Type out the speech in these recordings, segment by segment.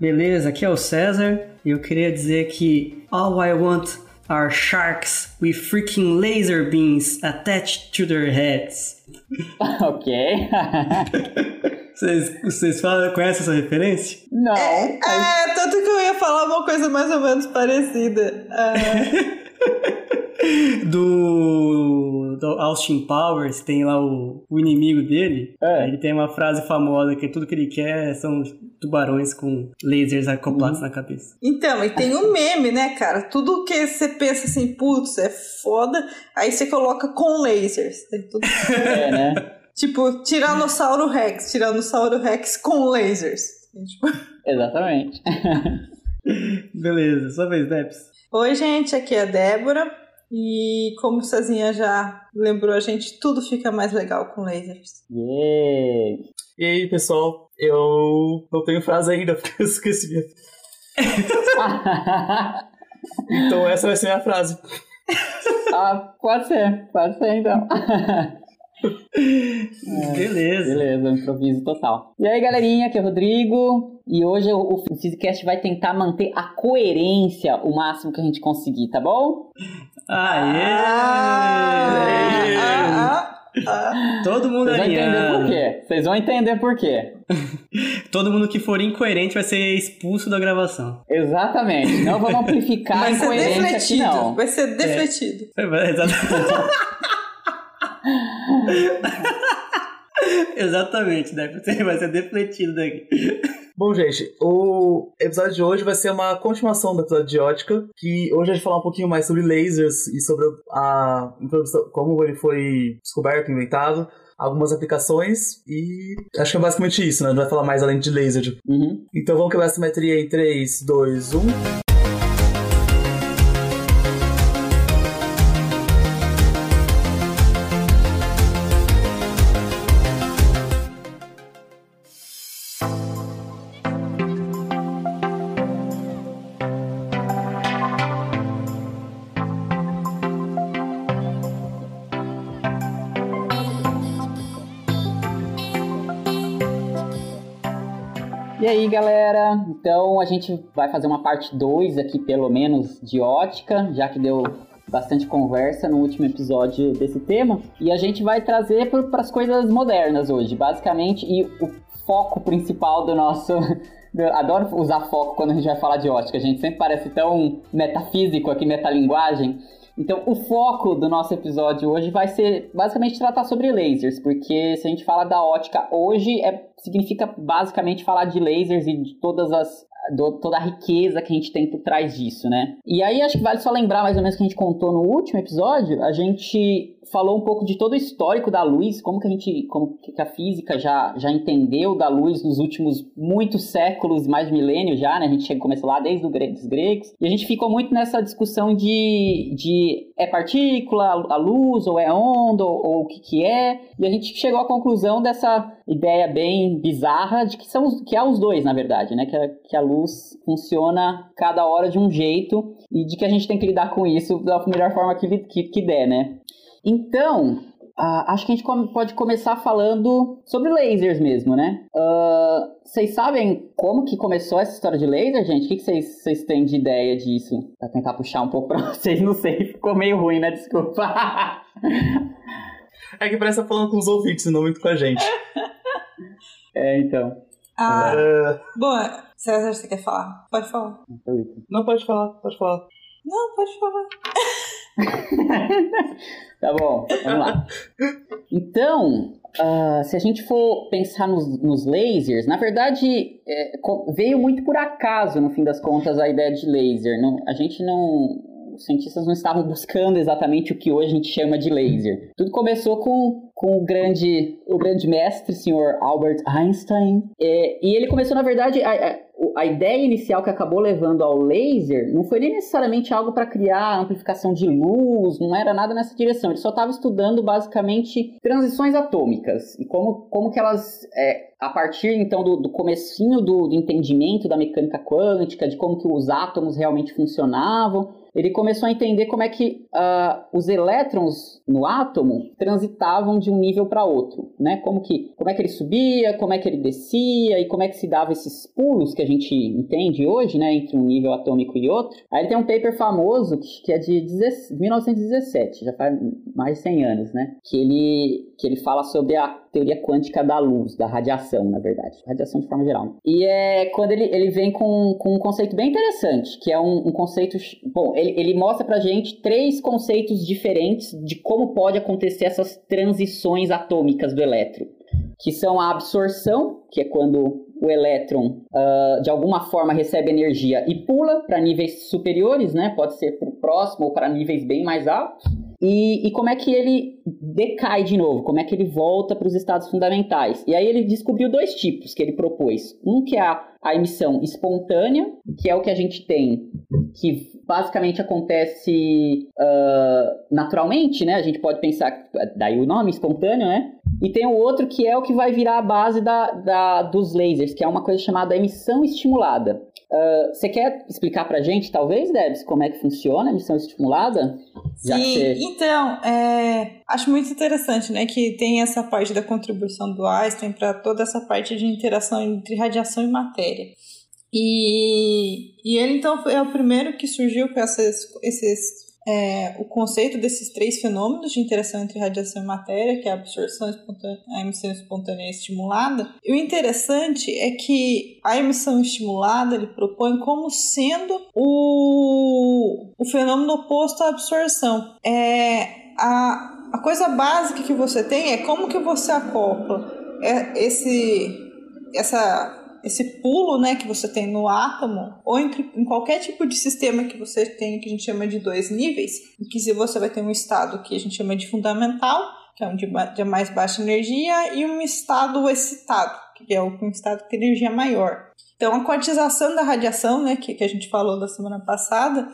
Beleza, aqui é o César e eu queria dizer que All I Want are sharks with freaking laser beams attached to their heads. ok. Vocês, vocês falam, conhecem essa referência? Não. É, é, tanto que eu ia falar uma coisa mais ou menos parecida. É... do, do, Austin Powers, tem lá o, o inimigo dele. É. Ele tem uma frase famosa que tudo que ele quer são tubarões com lasers acoplados uhum. na cabeça. Então, e tem um meme, né, cara? Tudo que você pensa assim, putz, é foda, aí você coloca com lasers. Tem tudo... É, né? Tipo, Tiranossauro Rex, Tiranossauro Rex com lasers. Tipo... Exatamente. Beleza, sua vez, Debs. Oi, gente, aqui é a Débora. E como o Cezinha já lembrou a gente, tudo fica mais legal com lasers. Yeah. E aí, pessoal, eu não tenho frase ainda, porque eu esqueci então essa vai ser a minha frase. Ah, pode ser, pode ser então. É, beleza. Beleza, improviso total. E aí, galerinha, aqui é o Rodrigo. E hoje o, Physicast vai tentar manter a coerência o máximo que a gente conseguir, tá bom? Aê! Aê! Ah, ah, Todo mundo Vocês vão entender por quê. Vocês vão entender por quê. Todo mundo que for incoerente vai ser expulso da gravação. Exatamente. Não vamos amplificar a incoerência defletido. aqui, não. Vai ser defletido. É, exatamente. Exatamente, deve ser, vai ser defletido daqui. Bom, gente, o episódio de hoje vai ser uma continuação do episódio de Ótica, que hoje a gente vai falar um pouquinho mais sobre lasers e sobre a como ele foi descoberto, inventado, algumas aplicações e acho que é basicamente isso, né? Não vai falar mais além de laser. Uhum. Então vamos quebrar a simetria em 3, 2, 1. E aí, galera? Então a gente vai fazer uma parte 2 aqui, pelo menos, de ótica, já que deu bastante conversa no último episódio desse tema. E a gente vai trazer para as coisas modernas hoje, basicamente, e o foco principal do nosso. Eu adoro usar foco quando a gente vai falar de ótica, a gente sempre parece tão metafísico aqui, metalinguagem. Então, o foco do nosso episódio hoje vai ser basicamente tratar sobre lasers, porque se a gente fala da ótica hoje, é, significa basicamente falar de lasers e de todas as do, toda a riqueza que a gente tem por trás disso, né? E aí acho que vale só lembrar mais ou menos que a gente contou no último episódio, a gente falou um pouco de todo o histórico da luz, como que a gente, como que a física já, já entendeu da luz nos últimos muitos séculos, mais milênios já, né? A gente começou lá desde os gregos, e a gente ficou muito nessa discussão de, de é partícula, a luz, ou é onda, ou, ou o que que é, e a gente chegou à conclusão dessa ideia bem bizarra de que são que há os dois, na verdade, né? Que a, que a luz funciona cada hora de um jeito e de que a gente tem que lidar com isso da melhor forma que, que, que der, né? Então, uh, acho que a gente pode começar falando sobre lasers mesmo, né? Uh, vocês sabem como que começou essa história de laser, gente? O que vocês têm de ideia disso? Pra tentar puxar um pouco pra vocês, não sei, ficou meio ruim, né? Desculpa. é que parece estar falando com os ouvintes e não muito com a gente. é, então. Ah, uh... bom, César, você quer falar? Pode falar. Não, pode falar, pode falar. Não, pode falar. tá bom, vamos lá. Então, uh, se a gente for pensar nos, nos lasers, na verdade é, veio muito por acaso, no fim das contas, a ideia de laser. Não, a gente não. Os cientistas não estavam buscando exatamente o que hoje a gente chama de laser. Tudo começou com, com o grande, o grande mestre, senhor Albert Einstein. É, e ele começou, na verdade, a, a ideia inicial que acabou levando ao laser não foi nem necessariamente algo para criar amplificação de luz, não era nada nessa direção. Ele só estava estudando basicamente transições atômicas e como, como que elas é, a partir então do, do comecinho do, do entendimento da mecânica quântica, de como que os átomos realmente funcionavam, ele começou a entender como é que uh, os elétrons no átomo transitavam de um nível para outro, né? Como que, como é que ele subia, como é que ele descia e como é que se dava esses pulos que a gente entende hoje, né, entre um nível atômico e outro. Aí ele tem um paper famoso que é de 1917, já faz mais de 100 anos, né? Que ele que ele fala sobre a teoria quântica da luz, da radiação, na verdade, radiação de forma geral. E é quando ele, ele vem com, com um conceito bem interessante, que é um, um conceito. Bom, ele, ele mostra pra gente três conceitos diferentes de como pode acontecer essas transições atômicas do elétron. Que são a absorção, que é quando o elétron uh, de alguma forma recebe energia e pula para níveis superiores, né? Pode ser para o próximo ou para níveis bem mais altos. E, e, como é que ele decai de novo, como é que ele volta para os estados fundamentais. E aí ele descobriu dois tipos que ele propôs. Um que é a, a emissão espontânea, que é o que a gente tem, que basicamente acontece uh, naturalmente, né? A gente pode pensar, daí o nome espontâneo, né? E tem o outro que é o que vai virar a base da, da, dos lasers, que é uma coisa chamada emissão estimulada. Uh, você quer explicar pra gente, talvez, Debs, como é que funciona a emissão estimulada? Sim, você... então, é, acho muito interessante, né, que tem essa parte da contribuição do Einstein para toda essa parte de interação entre radiação e matéria. E, e ele, então, é o primeiro que surgiu com essas, esses é, o conceito desses três fenômenos de interação entre radiação e matéria, que é a absorção espontânea, a emissão espontânea estimulada. E o interessante é que a emissão estimulada ele propõe como sendo o, o fenômeno oposto à absorção. É, a, a coisa básica que você tem é como que você acopla é, esse, essa esse pulo né, que você tem no átomo, ou entre, em qualquer tipo de sistema que você tem, que a gente chama de dois níveis, em que se você vai ter um estado que a gente chama de fundamental, que é um de, de mais baixa energia, e um estado excitado, que é um estado com energia maior. Então, a quantização da radiação, né, que, que a gente falou da semana passada,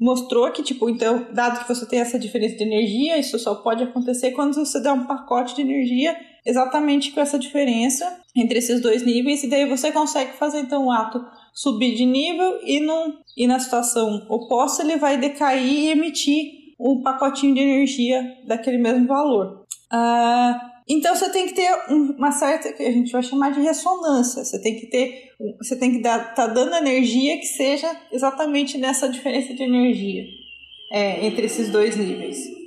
mostrou que, tipo, então, dado que você tem essa diferença de energia, isso só pode acontecer quando você der um pacote de energia exatamente com essa diferença entre esses dois níveis, e daí você consegue fazer então o ato subir de nível e, num, e na situação oposta ele vai decair e emitir um pacotinho de energia daquele mesmo valor. Uh, então você tem que ter uma certa que a gente vai chamar de ressonância. Você tem que ter, você tem que dar, tá dando energia que seja exatamente nessa diferença de energia é, entre esses dois níveis.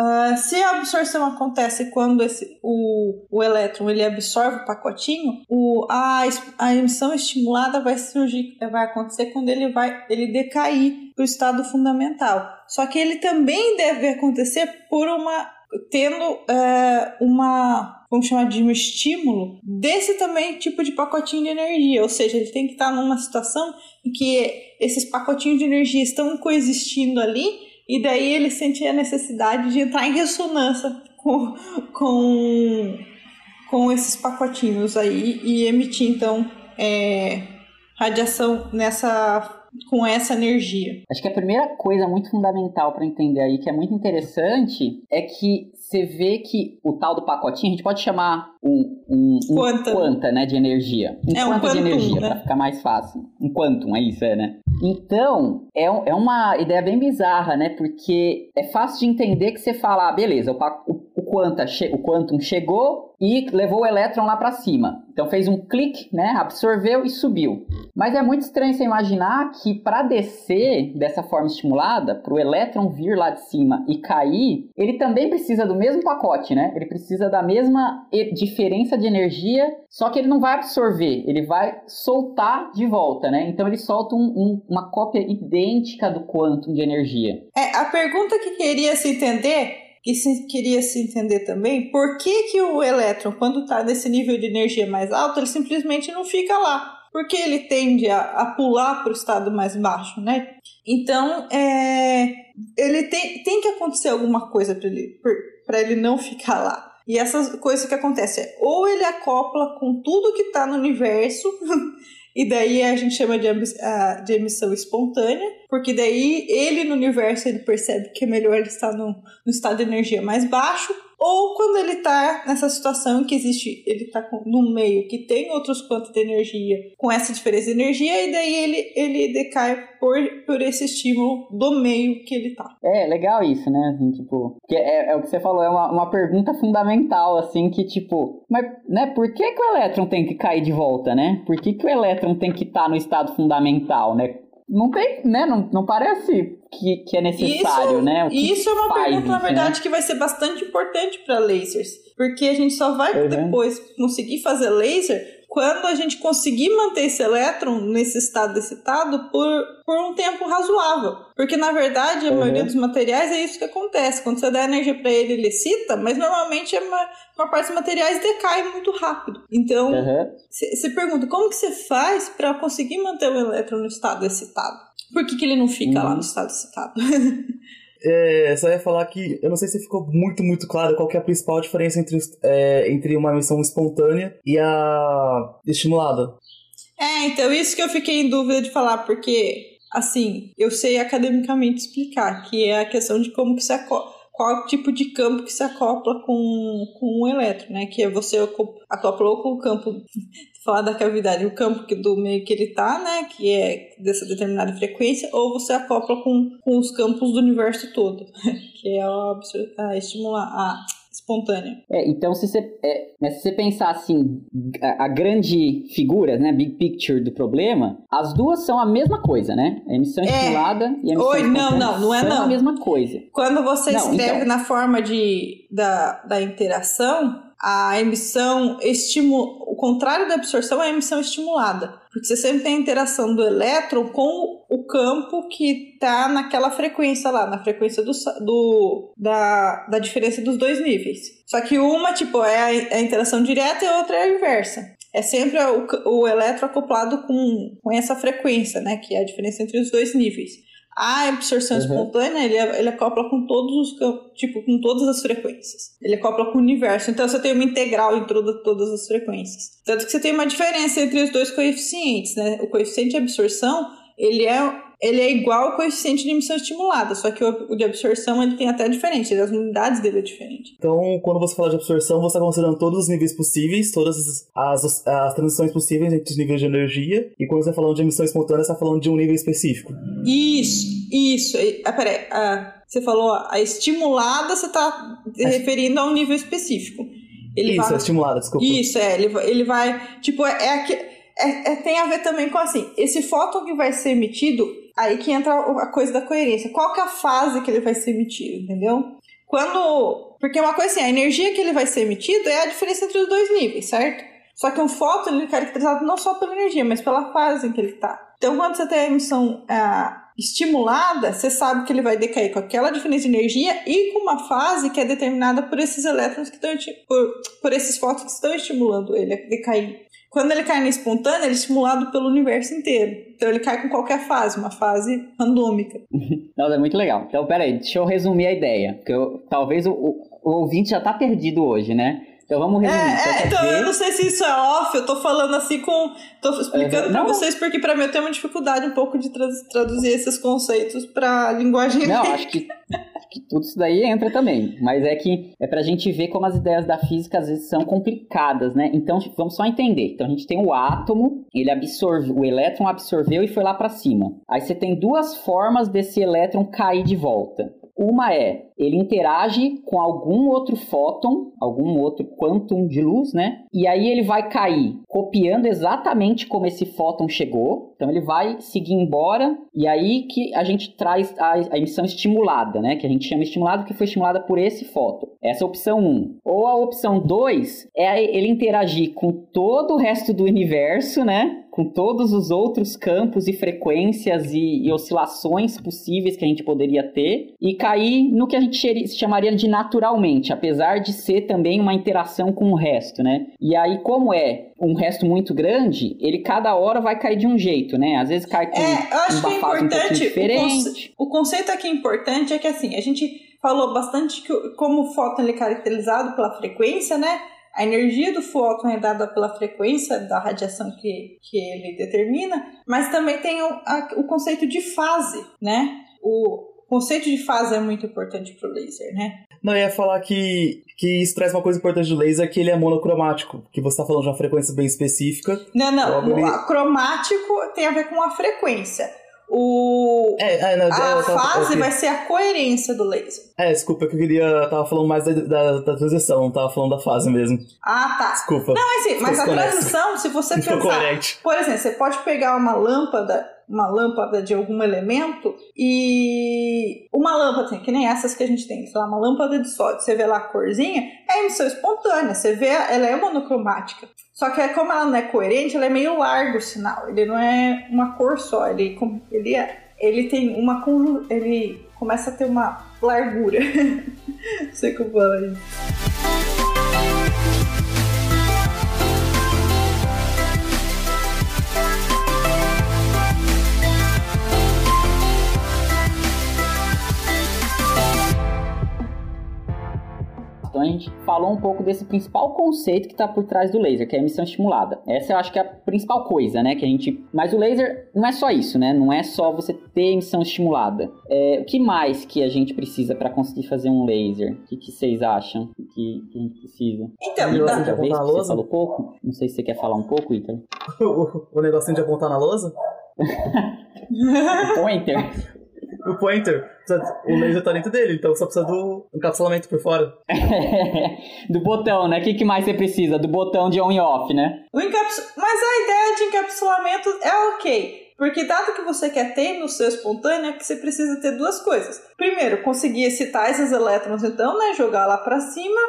Uh, se a absorção acontece quando esse, o, o elétron ele absorve o pacotinho, o, a, a emissão estimulada vai surgir, vai acontecer quando ele vai ele decair para o estado fundamental. Só que ele também deve acontecer por uma tendo uh, uma vamos chamar de um estímulo desse também tipo de pacotinho de energia, ou seja, ele tem que estar numa situação em que esses pacotinhos de energia estão coexistindo ali e daí ele sentia a necessidade de entrar em ressonância com, com, com esses pacotinhos aí e emitir então é, radiação nessa com essa energia. Acho que a primeira coisa muito fundamental para entender aí, que é muito interessante, é que você vê que o tal do pacotinho, a gente pode chamar um, um, um quanta. quanta, né, de energia. Um é quanta um de energia, né? para ficar mais fácil. Um quantum, é isso, é, né? Então, é, é uma ideia bem bizarra, né? Porque é fácil de entender que você fala, ah, beleza, o, o, quanta, o quantum chegou e levou o elétron lá para cima. Então fez um clique, né? Absorveu e subiu. Mas é muito estranho você imaginar que para descer dessa forma estimulada, para o elétron vir lá de cima e cair, ele também precisa do mesmo pacote, né? Ele precisa da mesma diferença de energia, só que ele não vai absorver, ele vai soltar de volta, né? Então ele solta um, um, uma cópia idêntica do quantum de energia. É, a pergunta que queria se entender que se queria se entender também por que, que o elétron, quando está nesse nível de energia mais alto, ele simplesmente não fica lá. Porque ele tende a, a pular para o estado mais baixo, né? Então, é, ele tem, tem que acontecer alguma coisa para ele, ele não ficar lá. E essas coisas que acontecem é ou ele acopla com tudo que está no universo E daí a gente chama de, de emissão espontânea, porque daí ele no universo ele percebe que é melhor ele estar no, no estado de energia mais baixo, ou quando ele está nessa situação que existe, ele está num meio que tem outros quantos de energia com essa diferença de energia, e daí ele, ele decai por, por esse estímulo do meio que ele tá. É, legal isso, né? Assim, tipo, que é, é, o que você falou, é uma, uma pergunta fundamental, assim, que tipo, mas, né, por que, que o elétron tem que cair de volta, né? Por que, que o elétron tem que estar tá no estado fundamental, né? Não tem, né? Não, não parece que, que é necessário, isso, né? isso é uma pergunta, na verdade, né? que vai ser bastante importante para lasers. Porque a gente só vai uhum. depois conseguir fazer laser quando a gente conseguir manter esse elétron nesse estado excitado por, por um tempo razoável. Porque, na verdade, a uhum. maioria dos materiais é isso que acontece. Quando você dá energia para ele, ele excita, mas normalmente a maior parte dos materiais decai muito rápido. Então, você uhum. pergunta, como que você faz para conseguir manter o elétron no estado excitado? Por que, que ele não fica uhum. lá no estado excitado? É, só ia falar que eu não sei se ficou muito, muito claro qual é a principal diferença entre, é, entre uma emissão espontânea e a estimulada. É, então isso que eu fiquei em dúvida de falar, porque, assim, eu sei academicamente explicar, que é a questão de como que se acopla qual tipo de campo que se acopla com, com o elétron, né? Que é você acoplou com o campo, falar da cavidade, o campo que, do meio que ele está, né? Que é dessa determinada frequência, ou você acopla com, com os campos do universo todo, que é a, a estimular a espontânea. É, então se você, é, né, se você pensar assim, a, a, grande figura, né, big picture do problema, as duas são a mesma coisa, né? A emissão é. estimulada e a emissão Oi, não, não, não é não. a mesma coisa. Quando você não, escreve então... na forma de, da, da interação, a emissão estimula o contrário da absorção é a emissão estimulada, porque você sempre tem a interação do elétron com o campo que está naquela frequência lá, na frequência do, do da, da diferença dos dois níveis. Só que uma, tipo, é a, é a interação direta e a outra é a inversa. É sempre o, o elétron acoplado com, com essa frequência, né? Que é a diferença entre os dois níveis. A absorção uhum. espontânea, ele, ele acopla com todos os tipo, com todas as frequências. Ele acopla com o universo. Então você tem uma integral em toda, todas as frequências. Tanto que você tem uma diferença entre os dois coeficientes, né? O coeficiente de absorção, ele é ele é igual ao coeficiente de emissão estimulada, só que o de absorção ele tem até diferente, as unidades dele é diferente. Então, quando você fala de absorção, você está considerando todos os níveis possíveis, todas as, as transições possíveis entre os níveis de energia, e quando você está falando de emissão espontânea, você está falando de um nível específico. Isso, isso. Ah, peraí, ah, você falou a estimulada, você está se referindo a um nível específico. Ele isso, vai... a estimulada, desculpa. Isso, é, ele, ele vai, tipo, é, é, é, é, tem a ver também com assim, esse fóton que vai ser emitido, Aí que entra a coisa da coerência. Qual que é a fase que ele vai ser emitido, entendeu? Quando. Porque uma coisa assim, a energia que ele vai ser emitido é a diferença entre os dois níveis, certo? Só que um fóton ele é caracterizado não só pela energia, mas pela fase em que ele está. Então, quando você tem a emissão é, estimulada, você sabe que ele vai decair com aquela diferença de energia e com uma fase que é determinada por esses elétrons que estão por, por esses fótons que estão estimulando ele a decair. Quando ele cai na espontânea, ele é estimulado pelo universo inteiro. Então ele cai com qualquer fase, uma fase randômica. Nossa, é muito legal. Então, peraí, deixa eu resumir a ideia. Porque eu, talvez o, o, o ouvinte já tá perdido hoje, né? Então vamos resumir. É, é, então eu não sei se isso é off, eu tô falando assim com. tô explicando uhum. pra vocês, porque pra mim eu tenho uma dificuldade um pouco de traduzir esses conceitos pra linguagem. Não, acho que, que tudo isso daí entra também. Mas é que é pra gente ver como as ideias da física às vezes são complicadas, né? Então vamos só entender. Então a gente tem o átomo, ele absorve, o elétron absorveu e foi lá para cima. Aí você tem duas formas desse elétron cair de volta. Uma é, ele interage com algum outro fóton, algum outro quantum de luz, né? E aí ele vai cair copiando exatamente como esse fóton chegou. Então ele vai seguir embora e aí que a gente traz a, a emissão estimulada, né? Que a gente chama estimulada que foi estimulada por esse fóton. Essa é a opção 1. Ou a opção 2 é ele interagir com todo o resto do universo, né? Com todos os outros campos e frequências e, e, oscilações possíveis que a gente poderia ter e cair no que a gente chamaria de naturalmente, apesar de ser também uma interação com o resto, né? E aí, como é um resto muito grande, ele cada hora vai cair de um jeito, né? Às vezes cai com é, eu acho uma que é importante, um diferente. O, conce o conceito aqui importante é que assim, a gente falou bastante que como o fóton ele é caracterizado pela frequência, né? A energia do fóton é dada pela frequência da radiação que, que ele determina, mas também tem o, a, o conceito de fase, né? O conceito de fase é muito importante para o laser, né? Não, eu ia falar que, que isso traz uma coisa importante do laser, que ele é monocromático, que você tá falando de uma frequência bem específica. Não, não. Ele- o cromático tem a ver com a frequência. O... É, é, não, A eu tava- fase vai ser a coerência do laser. É, desculpa, que eu queria. Eu tava falando mais da, da, da transição, não tava falando da fase mesmo. Ah, tá. Desculpa. Mas, sim, mas a transição, se você Não pensar, coerente. por exemplo, você pode pegar uma lâmpada, uma lâmpada de algum elemento e uma lâmpada, assim, que nem essas que a gente tem, sei lá, uma lâmpada de sódio, você vê lá a corzinha, é emissão espontânea, você vê, ela é monocromática. Só que como ela não é coerente, ela é meio largo o sinal, ele não é uma cor só, ele, ele, é, ele tem uma ele começa a ter uma largura. não sei como falar isso. Falou um pouco desse principal conceito que está por trás do laser, que é a emissão estimulada. Essa eu acho que é a principal coisa, né? Que a gente. Mas o laser não é só isso, né? Não é só você ter emissão estimulada. É, o que mais que a gente precisa para conseguir fazer um laser? O que, que vocês acham que, que a gente precisa? Então, E Outra já vez apontar a que você lousa? falou pouco. Não sei se você quer falar um pouco, Ítalo. O, o negocinho de apontar na lousa? O pointer. O pointer, o laser tá dentro dele, então só precisa do encapsulamento por fora. Do botão, né? O que, que mais você precisa? Do botão de on e off, né? O encapsu... Mas a ideia de encapsulamento é ok. Porque dado que você quer ter no seu espontâneo, é que você precisa ter duas coisas. Primeiro, conseguir excitar esses elétrons, então, né? Jogar lá pra cima.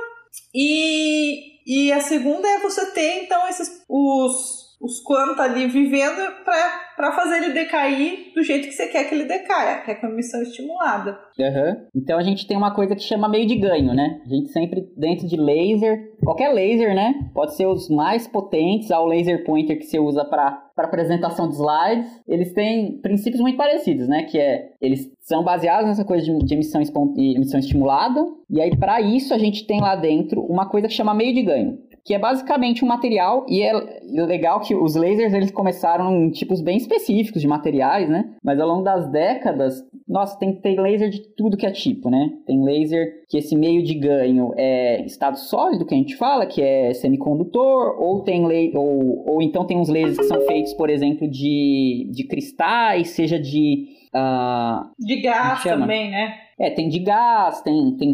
E, e a segunda é você ter, então, esses os, os quantos ali vivendo pra fazer ele decair do jeito que você quer que ele decaia, que é com emissão estimulada. Aham. Então a gente tem uma coisa que chama meio de ganho, né? A gente sempre, dentro de laser, qualquer laser, né? Pode ser os mais potentes, ao laser pointer que você usa para apresentação de slides. Eles têm princípios muito parecidos, né? Que é, eles são baseados nessa coisa de, de emissão, emissão estimulada. E aí, para isso, a gente tem lá dentro uma coisa que chama meio de ganho. Que é basicamente um material, e é legal que os lasers eles começaram em tipos bem específicos de materiais, né? Mas ao longo das décadas, nossa, tem, tem laser de tudo que é tipo, né? Tem laser que esse meio de ganho é estado sólido, que a gente fala, que é semicondutor, ou tem ou, ou então tem uns lasers que são feitos, por exemplo, de, de cristais, seja de. ah, De gás também, né? É, tem de gás, tem, tem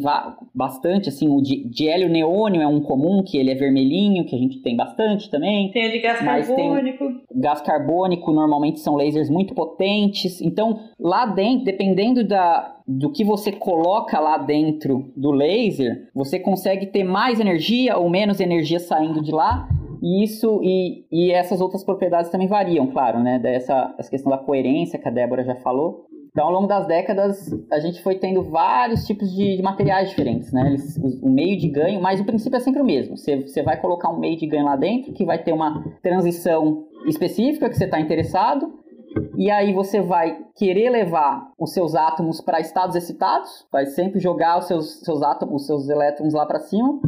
bastante, assim, o de, de hélio neônio é um comum, que ele é vermelhinho, que a gente tem bastante também. Tem o de gás carbônico. Gás carbônico normalmente são lasers muito potentes. Então, lá dentro, dependendo da, do que você coloca lá dentro do laser, você consegue ter mais energia ou menos energia saindo de lá. E isso e, e essas outras propriedades também variam, claro, né? Dessa essa questão da coerência que a Débora já falou. Então, ao longo das décadas, a gente foi tendo vários tipos de, de materiais diferentes, né? Eles- o, meio de ganho, mas o princípio é sempre o mesmo. Você, você vai colocar um meio de ganho lá dentro, que vai ter uma transição específica que você está interessado, e aí você vai querer levar os seus átomos para estados excitados, vai sempre jogar os seus, seus átomos, os seus elétrons lá para cima,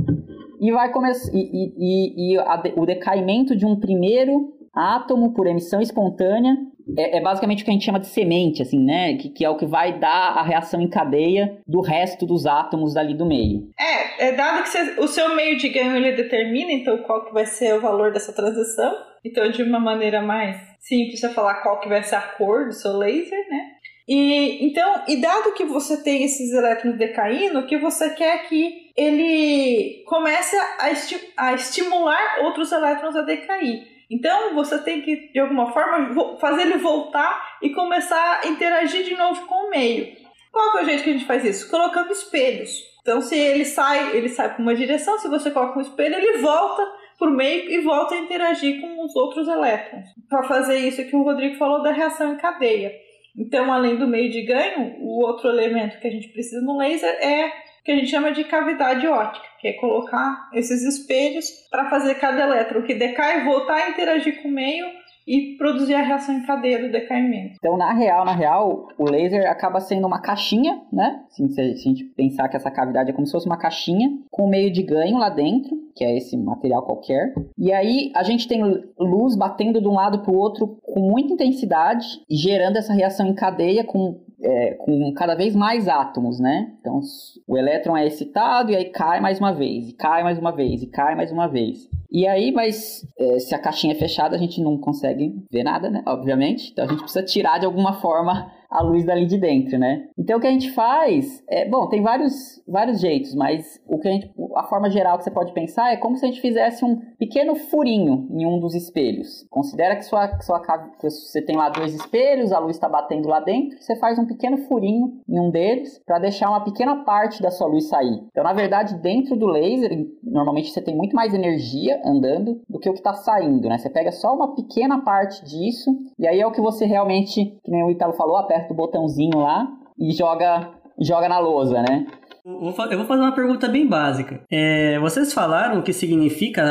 e vai começar e, e, e- e a o decaimento de um primeiro átomo por emissão espontânea é, é basicamente o que a gente chama de semente, assim, né? Que, que é o que vai dar a reação em cadeia do resto dos átomos ali do meio. É, é dado que o seu meio de ganho ele determina então qual que vai ser o valor dessa transição. Então, de uma maneira mais simples, você falar qual que vai ser a cor do seu laser, né? E então, e dado que você tem esses elétrons decaindo, o que você quer é que ele comece a, esti- a estimular outros elétrons a decair. Então, você tem que, de alguma forma, fazer ele voltar e começar a interagir de novo com o meio. Qual é o jeito que a gente faz isso? Colocando espelhos. Então, se ele sai, ele sai para uma direção, se você coloca um espelho, ele volta por meio e volta a interagir com os outros elétrons. Para fazer isso que o Rodrigo falou da reação em cadeia. Então, além do meio de ganho, o outro elemento que a gente precisa no laser é que a gente chama de cavidade óptica, que é colocar esses espelhos para fazer cada elétron que decai voltar a interagir com o meio e produzir a reação em cadeia do decaimento. Então, na real, na real, o laser acaba sendo uma caixinha, né? Assim, se, a, gente pensar que essa cavidade é como se fosse uma caixinha com meio de ganho lá dentro, que é esse material qualquer. E aí a gente tem luz batendo de um lado para o outro com muita intensidade, gerando essa reação em cadeia com é, com cada vez mais átomos, né? Então o elétron é excitado e aí cai mais uma vez, e cai mais uma vez, e cai mais uma vez. E aí, mas é, se a caixinha é fechada, a gente não consegue ver nada, né? Obviamente. Então a gente precisa tirar de alguma forma a luz dali de dentro, né? Então o que a gente faz é, bom, tem vários, vários jeitos, mas o que a gente, a forma geral que você pode pensar é como se a gente fizesse um pequeno furinho em um dos espelhos. Considera que sua, sua que você tem lá dois espelhos, a luz está batendo lá dentro, você faz um pequeno furinho em um deles para deixar uma pequena parte da sua luz sair. Então, na verdade, dentro do laser, normalmente você tem muito mais energia andando do que o que está saindo, né? Você pega só uma pequena parte disso e aí é o que você realmente, que nem o Italo falou, aperta aperta o botãozinho lá e joga, joga na lousa, né? Eu vou fazer uma pergunta bem básica. É, vocês falaram o que significa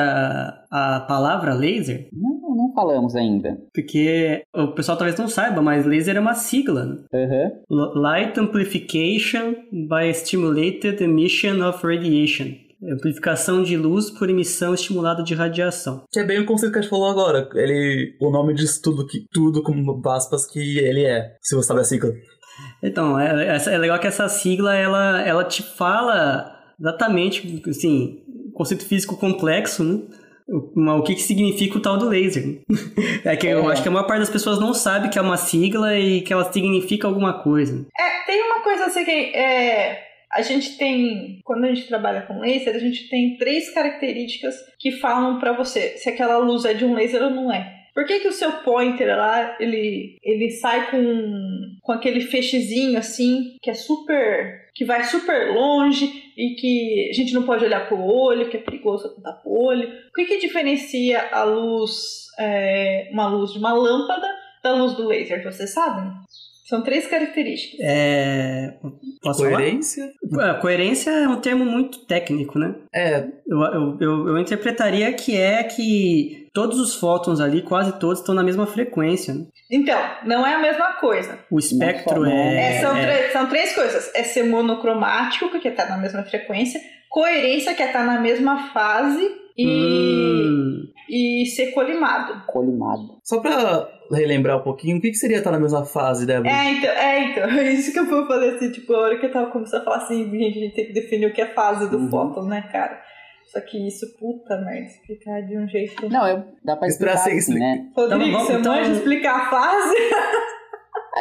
a, a palavra laser? Não, não falamos ainda. Porque o pessoal talvez não saiba, mas laser é uma sigla. Né? Uhum. Light Amplification by Stimulated Emission of Radiation. Amplificação de luz por emissão estimulada de radiação. Que é bem o conceito que a gente falou agora. Ele, o nome diz tudo, que, tudo com aspas que ele é, se você sabe a sigla. Então, é, é legal que essa sigla, ela, ela te fala exatamente, assim, conceito físico complexo, né? O, o que, que significa o tal do laser. é que eu é. acho que a maior parte das pessoas não sabe que é uma sigla e que ela significa alguma coisa. É, tem uma coisa assim que é, a gente tem, quando a gente trabalha com laser, a gente tem três características que falam para você se aquela luz é de um laser ou não é. Por que, que o seu pointer lá, ele, ele sai com, com aquele feixezinho assim, que é super. que vai super longe e que a gente não pode olhar pro olho, que é perigoso apontar pro olho? O que, que diferencia a luz, é, uma luz de uma lâmpada da luz do laser? Vocês sabem? São três características. É. Posso coerência? Falar? É, coerência é um termo muito técnico, né? É. Eu, eu, eu, eu, interpretaria que é que todos os fótons ali, quase todos, estão na mesma frequência. Né? Então, não é a mesma coisa. O espectro é. é, são, é... são três coisas: é ser monocromático, que está na mesma frequência, coerência, que é estar tá na mesma fase, e. Hum. E ser colimado. Colimado. Só pra relembrar um pouquinho, o que, que seria estar na mesma fase, Débora? É, então, é, então, isso que eu vou fazer assim, tipo, a hora que eu tava começando a falar assim, gente, a gente tem que definir o que é fase do uhum. fóton, né, cara? Só que isso, puta merda, explicar de um jeito. Não, eu, dá pra explicar assim, né? Rodrigo, então, você então... pode explicar a fase?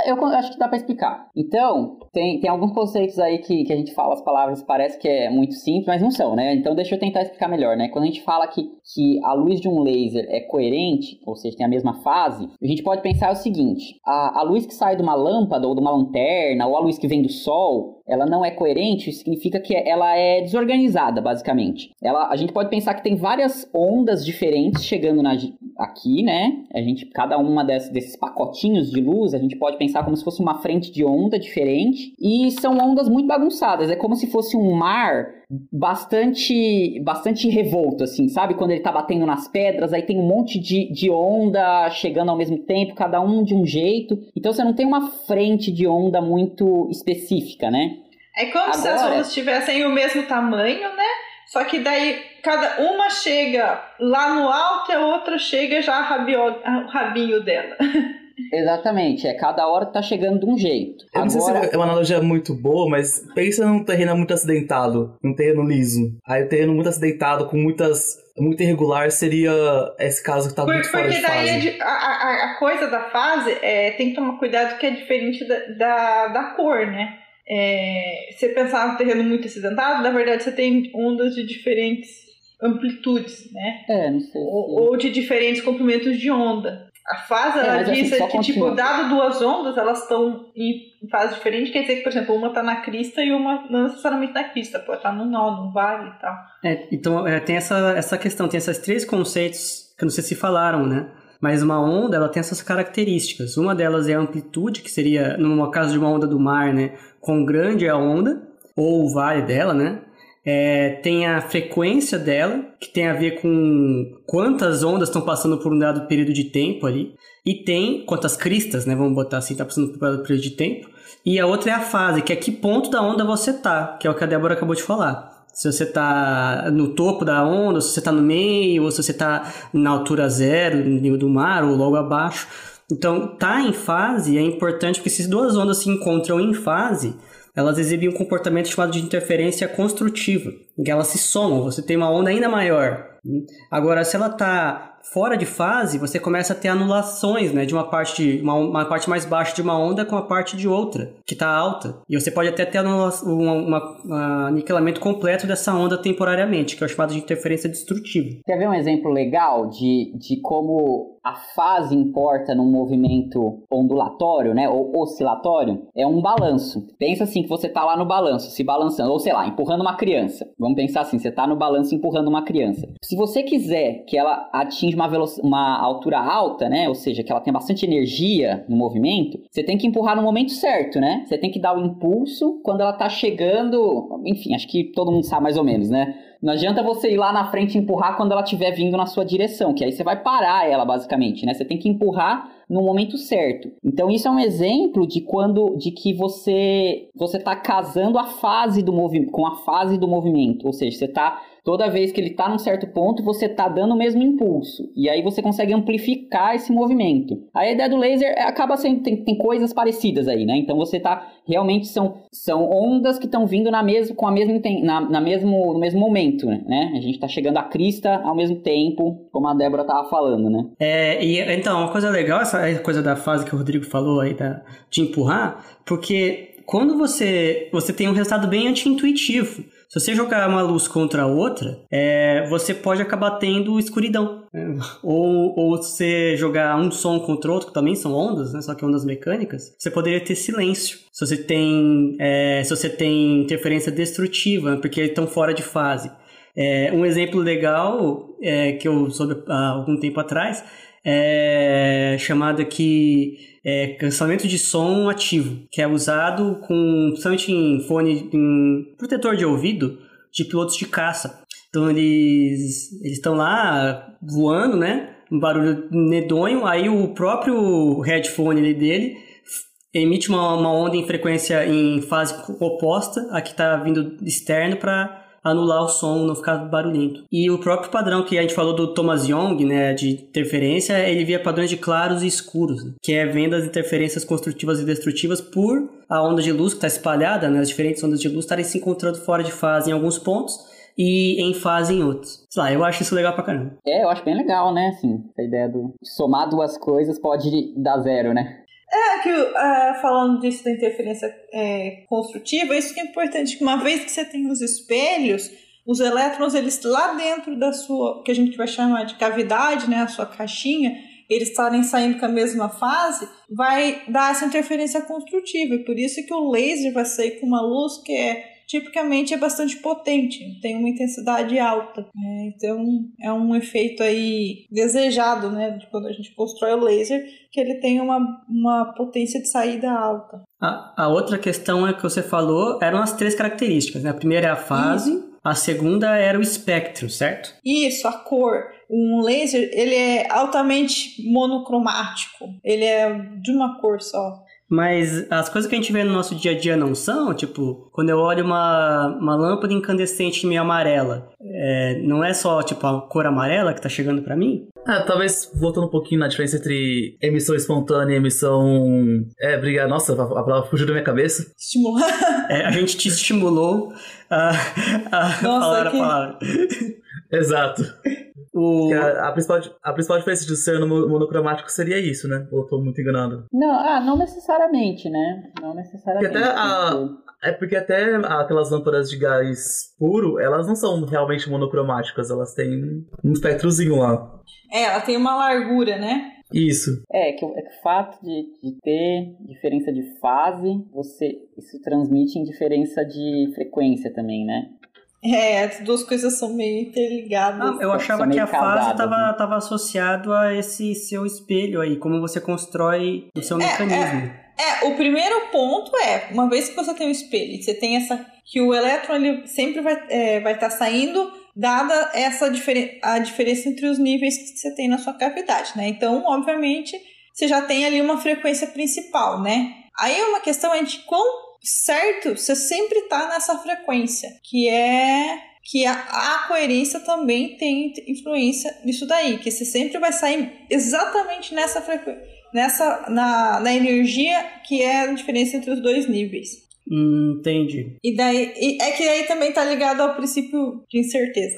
Eu acho que dá para explicar. Então, tem, tem alguns conceitos aí que, que a gente fala as palavras, parece que é muito simples, mas não são, né? Então, deixa eu tentar explicar melhor, né? Quando a gente fala que, que a luz de um laser é coerente, ou seja, tem a mesma fase, a gente pode pensar o seguinte: a, a luz que sai de uma lâmpada ou de uma lanterna, ou a luz que vem do sol, ela não é coerente, significa que ela é desorganizada, basicamente. Ela, a gente pode pensar que tem várias ondas diferentes chegando na, aqui, né? A gente, cada uma desses, desses pacotinhos de luz, a gente pode pensar como se fosse uma frente de onda diferente. E são ondas muito bagunçadas. É como se fosse um mar bastante bastante revolto, assim, sabe? Quando ele tá batendo nas pedras, aí tem um monte de, de onda chegando ao mesmo tempo, cada um de um jeito. Então você não tem uma frente de onda muito específica, né? É como Agora... se as ondas tivessem o mesmo tamanho, né? Só que daí cada uma chega lá no alto e a outra chega já o rabinho dela. Exatamente, é cada hora tá chegando de um jeito. Eu não Agora... sei se é uma analogia muito boa, mas pensa num terreno muito acidentado, num terreno liso. Aí o terreno muito acidentado, com muitas muito irregular seria esse caso que tá Por, muito fora de fase. Porque daí a, a, a, coisa da fase é, tem que tomar cuidado que é diferente da, da, da cor, né? É, você pensar no terreno muito acidentado, na verdade você tem ondas de diferentes amplitudes, né? É, não sei. Ou, ou de diferentes comprimentos de onda. A fase, ela é, diz assim, que, tipo, dado duas ondas, elas estão em fase diferente, quer dizer que, por exemplo, uma está na crista e uma não necessariamente na crista, pode estar tá no nó, no vale e tal. É, então, é, tem essa, essa questão, tem esses três conceitos que eu não sei se falaram, né? Mas uma onda, ela tem essas características. Uma delas é a amplitude, que seria, no caso de uma onda do mar, né? Quão grande é a onda, ou o vale dela, né? É, tem a frequência dela, que tem a ver com quantas ondas estão passando por um dado período de tempo ali. E tem quantas cristas, né? Vamos botar assim, está passando por um dado período de tempo. E a outra é a fase, que é que ponto da onda você tá, que é o que a Débora acabou de falar. Se você tá no topo da onda, se você tá no meio, ou se você tá na altura zero, no nível do mar, ou logo abaixo. Então, tá em fase é importante porque se duas ondas se encontram em fase, elas exibem um comportamento chamado de interferência construtiva, em que elas se somam, você tem uma onda ainda maior. Agora, se ela está fora de fase, você começa a ter anulações, né, de uma parte, uma, uma parte mais baixa de uma onda com a parte de outra, que está alta. E você pode até ter um aniquilamento completo dessa onda temporariamente, que é o chamado de interferência destrutiva. Quer ver um exemplo legal de, de como a fase importa num movimento ondulatório, né, ou oscilatório? É um balanço. Pensa assim que você está lá no balanço, se balançando, ou sei lá, empurrando uma criança. Vamos pensar assim, você está no balanço empurrando uma criança. Se você quiser que ela atinja uma, uma altura alta, né? Ou seja, que ela tem bastante energia no movimento, você tem que empurrar no momento certo, né? Você tem que dar o impulso quando ela tá chegando. Enfim, acho que todo mundo sabe mais ou menos, né? Não adianta você ir lá na frente e empurrar quando ela estiver vindo na sua direção, que aí você vai parar ela, basicamente, né? Você tem que empurrar no momento certo. Então isso é um exemplo de quando de que você você está casando a fase do movimento com a fase do movimento, ou seja, você está toda vez que ele está num certo ponto, você está dando o mesmo impulso. E aí você consegue amplificar esse movimento. A ideia do laser acaba sendo. Tem, tem coisas parecidas aí, né? Então você está. Realmente são, são ondas que estão vindo na mesmo, com a mesma, na, na mesmo, no mesmo momento, né? A gente está chegando à crista ao mesmo tempo, como a Débora estava falando, né? É, e então, uma coisa legal, essa coisa da fase que o Rodrigo falou aí, da, de empurrar, porque quando você, você tem um resultado bem anti-intuitivo. Se você jogar uma luz contra a outra, é, você pode acabar tendo escuridão. Né? Ou, ou você jogar um som contra outro, que também são ondas, né? só que ondas mecânicas, você poderia ter silêncio. Se você tem, é, se você tem interferência destrutiva, porque eles estão fora de fase. É, um exemplo legal é, que eu soube há algum tempo atrás é chamado aqui é, cancelamento de som ativo, que é usado com principalmente em fone, em protetor de ouvido de pilotos de caça. Então eles estão lá voando, né? Um barulho medonho, aí o próprio headphone dele emite uma, uma onda em frequência em fase oposta a que está vindo externo para anular o som, não ficar barulhento. E o próprio padrão que a gente falou do Thomas Young, né, de interferência, ele via padrões de claros e escuros, que é vendo as interferências construtivas e destrutivas por a onda de luz que está espalhada, né, as diferentes ondas de luz estarem se encontrando fora de fase em alguns pontos e em fase em outros. Sei lá, eu acho isso legal pra caramba. É, eu acho bem legal, né? Assim, a ideia do somar duas coisas pode dar zero, né? É, que uh, falando disso da interferência é, construtiva, isso que é importante, que uma vez que você tem os espelhos, os elétrons, eles lá dentro da sua, que a gente vai chamar de cavidade, né, a sua caixinha, eles estarem saindo com a mesma fase, vai dar essa interferência construtiva. E por isso que o laser vai sair com uma luz que é tipicamente é bastante potente, tem uma intensidade alta. Né? Então é um efeito aí desejado, né? De quando a gente constrói o laser, que ele tem uma, uma potência de saída alta. A, a outra questão é que você falou eram as três características, né? A primeira é a fase, Isso. a segunda era o espectro, certo? Isso, a cor. Um laser, ele é altamente monocromático. Ele é de uma cor só. Mas as coisas que a gente vê no nosso dia a dia não são, tipo, quando eu olho uma, uma lâmpada incandescente meio amarela, é, não é só, tipo, a cor amarela que tá chegando para mim? Ah, talvez voltando um pouquinho na diferença entre emissão espontânea e emissão. É, obrigado. Nossa, a palavra fugiu da minha cabeça. Estimular. É, a gente te estimulou a, a Nossa, falar que... a palavra. Exato. O... A, a, principal, a principal diferença de ser monocromático seria isso, né? Ou eu tô muito enganado? Não, ah, não necessariamente, né? Não necessariamente. Porque até a, é porque até aquelas lâmpadas de gás puro, elas não são realmente monocromáticas, elas têm um espectrozinho lá. É, ela tem uma largura, né? Isso. É, que, é que o fato de, de ter diferença de fase, você isso transmite em diferença de frequência também, né? É, as duas coisas são meio interligadas. Ah, eu achava que a fase estava né? tava associado a esse seu espelho aí, como você constrói o seu é, mecanismo. É, é, o primeiro ponto é, uma vez que você tem um espelho, você tem essa. que o elétron ele sempre vai estar é, vai tá saindo, dada essa diferen a diferença entre os níveis que você tem na sua cavidade, né? Então, obviamente, você já tem ali uma frequência principal, né? Aí uma questão é de quão certo, você sempre está nessa frequência, que é que a, a, coerência também tem influência nisso daí, que você sempre vai sair exatamente nessa frequência. nessa na, na energia que é a diferença entre os dois níveis. Hum, entendi. E daí e é que aí também tá ligado ao princípio de incerteza.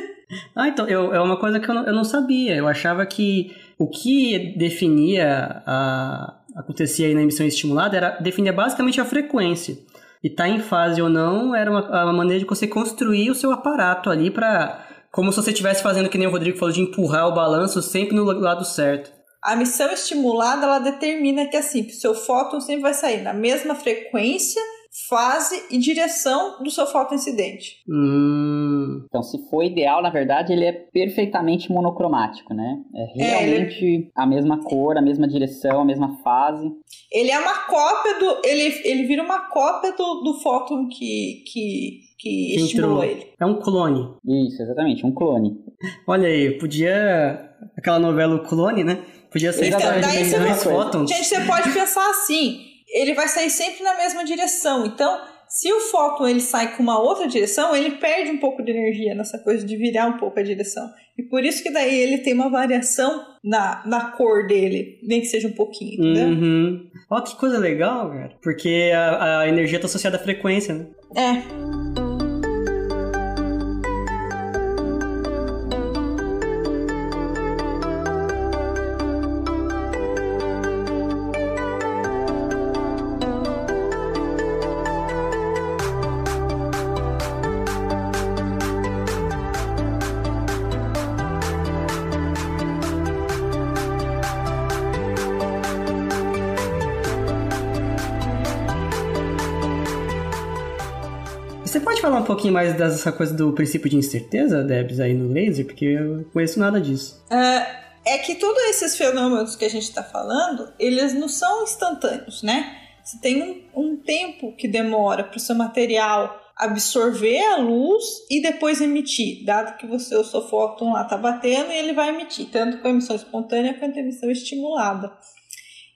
ah, então eu, é uma coisa que eu não, eu não sabia. Eu achava que o que definia a acontecia aí na emissão estimulada era definia basicamente a frequência. E tá em fase ou não era uma, uma maneira de você construir o seu aparato ali para como se você estivesse fazendo que nem o Rodrigo falou de empurrar o balanço sempre no lado certo. A missão estimulada ela determina que assim, o seu fóton sempre vai sair na mesma frequência, fase e direção do seu fóton incidente. Hum. Então, se for ideal, na verdade, ele é perfeitamente monocromático, né? É, é realmente é, ele... a mesma cor, a mesma direção, a mesma fase. Ele é uma cópia do. Ele, ele vira uma cópia do, do fóton que, que, que estimulou ele. É um clone. Isso, exatamente, um clone. Olha aí, podia. Aquela novela O Clone, né? Podia ser então, daí você fótons. Gente, você pode pensar assim: ele vai sair sempre na mesma direção. Então, se o fóton ele sai com uma outra direção, ele perde um pouco de energia nessa coisa de virar um pouco a direção. E por isso que daí ele tem uma variação na, na cor dele, nem que seja um pouquinho, entendeu? Uhum. Ó, que coisa legal, cara. Porque a, a energia está associada à frequência, né? É. falar um pouquinho mais dessa coisa do princípio de incerteza, Debs, aí no laser? Porque eu conheço nada disso. Uh, é que todos esses fenômenos que a gente está falando, eles não são instantâneos, né? Você tem um, um tempo que demora para o seu material absorver a luz e depois emitir, dado que você, o seu fóton lá está batendo e ele vai emitir, tanto com emissão espontânea quanto emissão estimulada.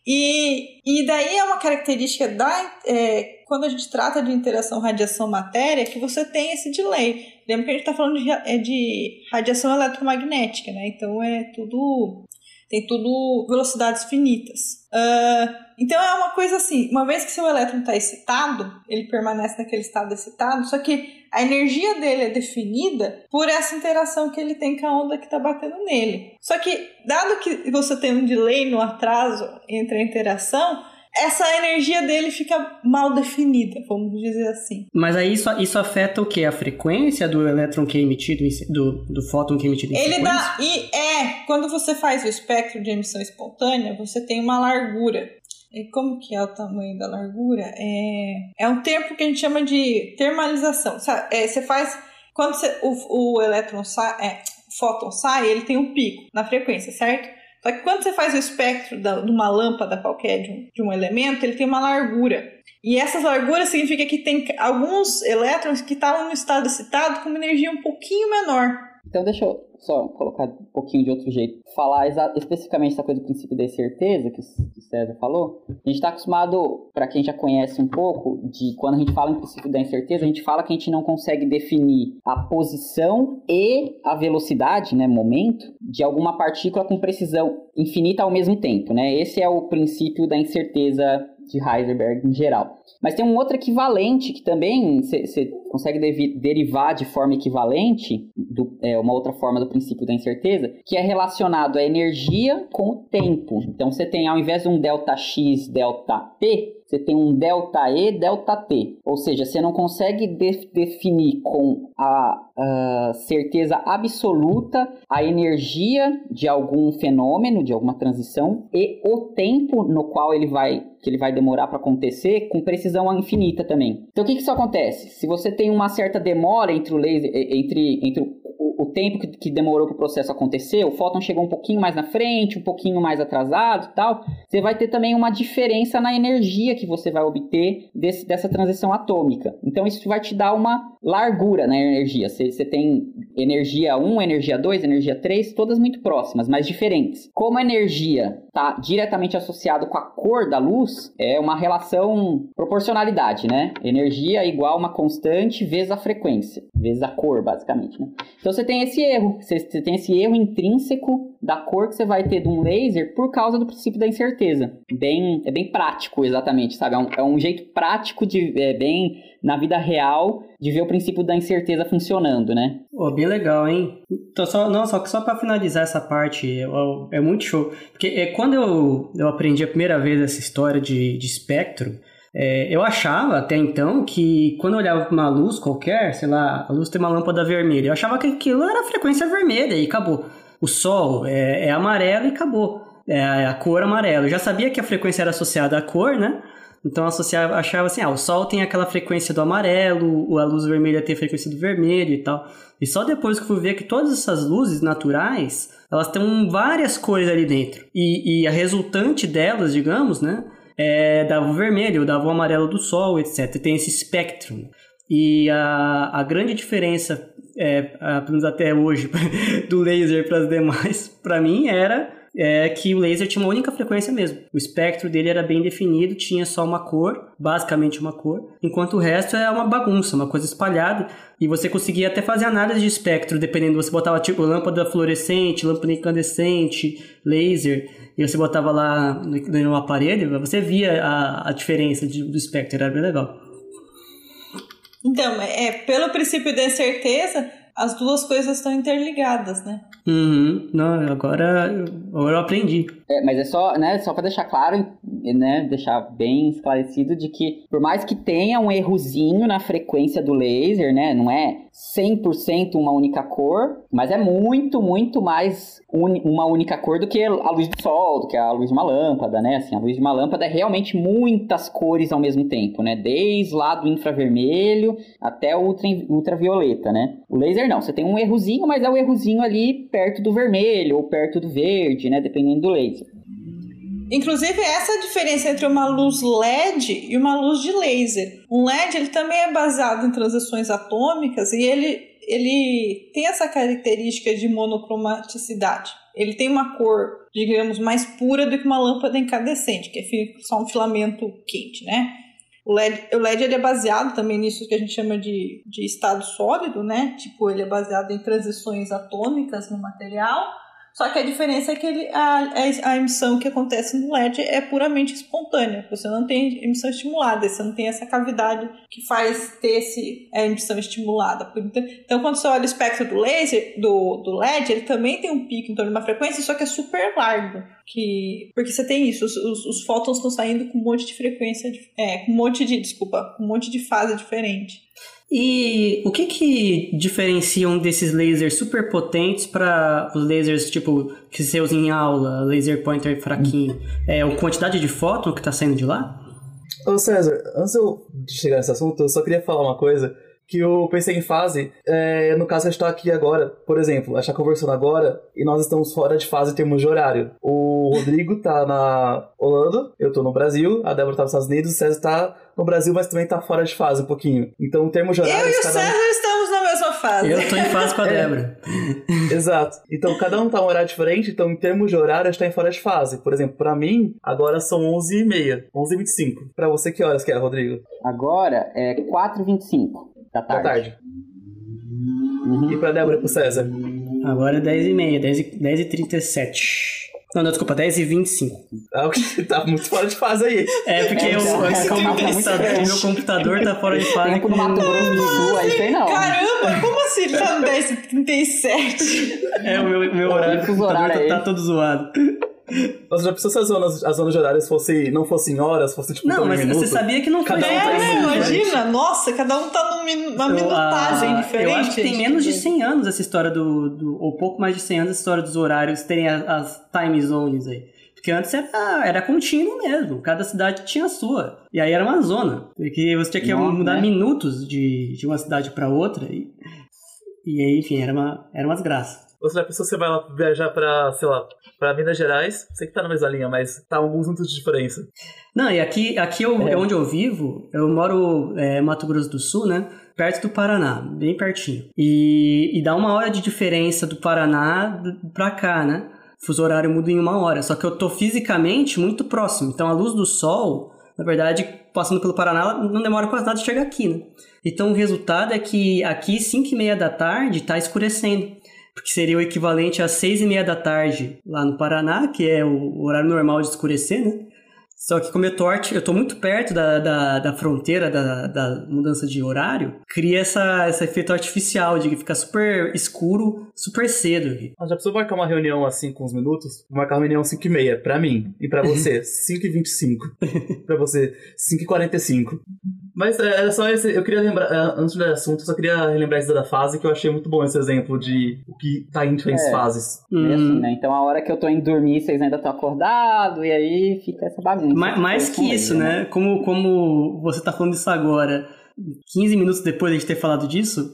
E, e daí é uma característica da. É, quando a gente trata de interação radiação-matéria, que você tem esse delay. Lembra que a gente está falando de, é de radiação eletromagnética, né? Então é tudo. Tem tudo velocidades finitas. Uh, então é uma coisa assim: uma vez que seu elétron está excitado, ele permanece naquele estado excitado, só que a energia dele é definida por essa interação que ele tem com a onda que está batendo nele. Só que, dado que você tem um delay no atraso entre a interação, essa energia dele fica mal definida, vamos dizer assim. Mas aí isso, isso afeta o que? A frequência do elétron que é emitido, do, do fóton que é emitido em Ele dá. E é, quando você faz o espectro de emissão espontânea, você tem uma largura. E como que é o tamanho da largura? É, é um tempo que a gente chama de termalização. É, você faz. Quando você, o, o elétron sai, é, o fóton sai, ele tem um pico na frequência, certo? Só que quando você faz o espectro da, de uma lâmpada qualquer, de um, de um elemento, ele tem uma largura. E essas larguras significa que tem alguns elétrons que estavam no estado excitado com uma energia um pouquinho menor. Então deixa eu só colocar um pouquinho de outro jeito, falar especificamente essa coisa do princípio da incerteza que o César falou. A gente está acostumado, para quem já conhece um pouco, de quando a gente fala em princípio da incerteza, a gente fala que a gente não consegue definir a posição e a velocidade, né, momento, de alguma partícula com precisão infinita ao mesmo tempo, né? Esse é o princípio da incerteza de Heisenberg em geral. Mas tem um outro equivalente que também você consegue derivar de forma equivalente, do, é, uma outra forma do princípio da incerteza, que é relacionado à energia com o tempo. Então você tem, ao invés de um delta x, delta t, você tem um delta E, delta T. Ou seja, você não consegue de definir com a, a, certeza absoluta a energia de algum fenômeno, de alguma transição, e o tempo no qual ele vai que ele vai demorar para acontecer com precisão infinita também. Então o que, que isso acontece? Se você tem uma certa demora entre o laser, entre, entre o, tempo que, que demorou para o processo acontecer, o fóton chegou um pouquinho mais na frente, um pouquinho mais atrasado e tal, você vai ter também uma diferença na energia que você vai obter desse, dessa transição atômica. Então isso vai te dar uma largura na energia. Você, tem energia 1, energia 2, energia 3, todas muito próximas, mas diferentes. Como a energia está diretamente associado com a cor da luz, é uma relação proporcionalidade, né? Energia igual uma constante vezes a frequência, vezes a cor, basicamente, né? Então você tem esse erro, você tem esse erro intrínseco da cor que você vai ter de um laser por causa do princípio da incerteza. Bem, é bem prático, exatamente, sabe? É um, é um jeito prático de, é bem na vida real de ver o princípio da incerteza funcionando, né? Pô, bem legal, hein? Então, só, não, só que só para finalizar essa parte, é, é, muito show. Porque é, quando eu, eu aprendi a primeira vez essa história de, de espectro, é, eu achava até então que quando eu olhava para uma luz qualquer, sei lá, a luz tem uma lâmpada vermelha, eu achava que aquilo era frequência vermelha e acabou. O sol é, é amarelo e acabou. É a cor amarela. Eu já sabia que a frequência era associada à cor, né? Então associava, achava assim, ah, o Sol tem aquela frequência do amarelo, a luz vermelha tem a frequência do vermelho e tal. E só depois que eu fui ver que todas essas luzes naturais, elas têm várias cores ali dentro. E, e a resultante delas, digamos, né, é, dava o vermelho, dava o amarelo do Sol, etc. Tem esse espectro. E a, a grande diferença, é, até hoje, do laser para as demais, para mim era é que o laser tinha uma única frequência mesmo. O espectro dele era bem definido, tinha só uma cor, basicamente uma cor, enquanto o resto é uma bagunça, uma coisa espalhada. E você conseguia até fazer análise de espectro, dependendo, você botava tipo lâmpada fluorescente, lâmpada incandescente, laser, e você botava lá no, no aparelho, você via a, a diferença de, do espectro, era bem legal. Então, é, pelo princípio da certeza, as duas coisas estão interligadas, né? Uhum. Não, agora, agora eu aprendi. É, mas é só, né, só para deixar claro, né, deixar bem esclarecido de que por mais que tenha um errozinho na frequência do laser, né, não é 100% uma única cor, mas é muito, muito mais un, uma única cor do que a luz do sol, do que a luz de uma lâmpada, né? Assim, a luz de uma lâmpada é realmente muitas cores ao mesmo tempo, né? Desde lá do infravermelho até o ultra, ultravioleta, né? O laser não, você tem um errozinho, mas é o errozinho ali perto do vermelho ou perto do verde, né? Dependendo do laser. Inclusive, essa é a diferença entre uma luz LED e uma luz de laser. Um LED ele também é baseado em transições atômicas e ele, ele tem essa característica de monocromaticidade. Ele tem uma cor, digamos, mais pura do que uma lâmpada incandescente, que é só um filamento quente, né? O LED, o LED ele é baseado também nisso que a gente chama de, de estado sólido, né? Tipo, ele é baseado em transições atômicas no material. Só que a diferença é que ele, a, a emissão que acontece no LED é puramente espontânea. Você não tem emissão estimulada, você não tem essa cavidade que faz ter esse, a emissão estimulada. Então, quando você olha o espectro do laser, do, do LED, ele também tem um pico em torno de uma frequência, só que é super largo. Que, porque você tem isso, os, os, os fótons estão saindo com um monte de frequência, é, com um monte de, desculpa, com um monte de fase diferente. E o que que diferenciam desses lasers super potentes para os lasers tipo que você usa em aula, laser pointer fraquinho? É a quantidade de fóton que está saindo de lá? Ô César, antes de chegar nesse assunto, eu só queria falar uma coisa que eu pensei em fase, é, no caso a gente está aqui agora, por exemplo, a gente está conversando agora e nós estamos fora de fase em termos de horário. O Rodrigo tá na Holanda, eu tô no Brasil, a Débora tá nos Estados Unidos, o César tá no Brasil, mas também tá fora de fase um pouquinho. Então, em termos de horário... Eu e o César um... estamos na mesma fase. Eu tô em fase com a é. Débora. É, exato. Então, cada um tá um horário diferente, então em termos de horário a gente tá em fora de fase. Por exemplo, pra mim, agora são 11h30, 11h25. Pra você, que horas que é, Rodrigo? Agora é 4h25 da tarde. Da tarde. Uhum. E pra Débora e pro César? Agora é 10h30, 10h37. Não, não, desculpa, 10 e 25. Ah, tá muito fora de fase aí. É, porque é, eu, é, é, computador, meu computador tá fora de fase. Tempo no Mato Grosso do Sul, aí tem não. Caramba, como assim ele tá no 10 e 37? É, o meu, meu horário do computador tá, tá todo zoado. Você já pensou se as zonas, as zonas de horários fosse, não fossem horas, fosse tipo Não, mas minuto? você sabia que não foi cada um É, né? Imagina, nossa, cada um tá numa minutagem eu, diferente. Eu acho que tem menos de 100 anos essa história do, do... Ou pouco mais de 100 anos essa história dos horários terem as, as time zones aí. Porque antes era, era contínuo mesmo, cada cidade tinha a sua. E aí era uma zona. Porque você tinha que Nossa, mudar né? minutos de, de uma cidade para outra. E, e aí, enfim, era, uma, era umas graças. Você já pensou você vai lá viajar pra, sei lá, pra Minas Gerais? Sei que tá na mesma linha, mas tá alguns minutos de diferença. Não, e aqui, aqui eu, é. onde eu vivo, eu moro é, Mato Grosso do Sul, né? Perto do Paraná, bem pertinho. E, e dá uma hora de diferença do Paraná pra cá, né? O fuso horário muda em uma hora. Só que eu tô fisicamente muito próximo. Então a luz do sol, na verdade, passando pelo Paraná, não demora quase nada de chegar aqui, né? Então o resultado é que aqui, 5 e meia da tarde, tá escurecendo. Porque seria o equivalente às seis e meia da tarde lá no Paraná, que é o horário normal de escurecer, né? Só que como eu tô, eu tô muito perto da, da, da fronteira da, da, mudança de horário, cria essa, esse efeito artificial de que fica super escuro, super cedo. Aqui. Ah, já precisou marcar uma reunião assim com uns minutos? Vou marcar uma reunião 5 e meia, pra mim. E pra você, 5 e 25. pra você, 5 e 45. Mas é, era só esse. Eu queria lembrar, é, antes do assunto, eu só queria relembrar isso da fase, que eu achei muito bom esse exemplo de o que tá em diferentes é, fases. Hum. É assim, né? Então a hora que eu tô indo dormir, vocês ainda estão acordados, e aí fica essa bagunça. Mais, mais que isso, né? né? Como, como você tá falando isso agora. 15 minutos depois de a gente ter falado disso,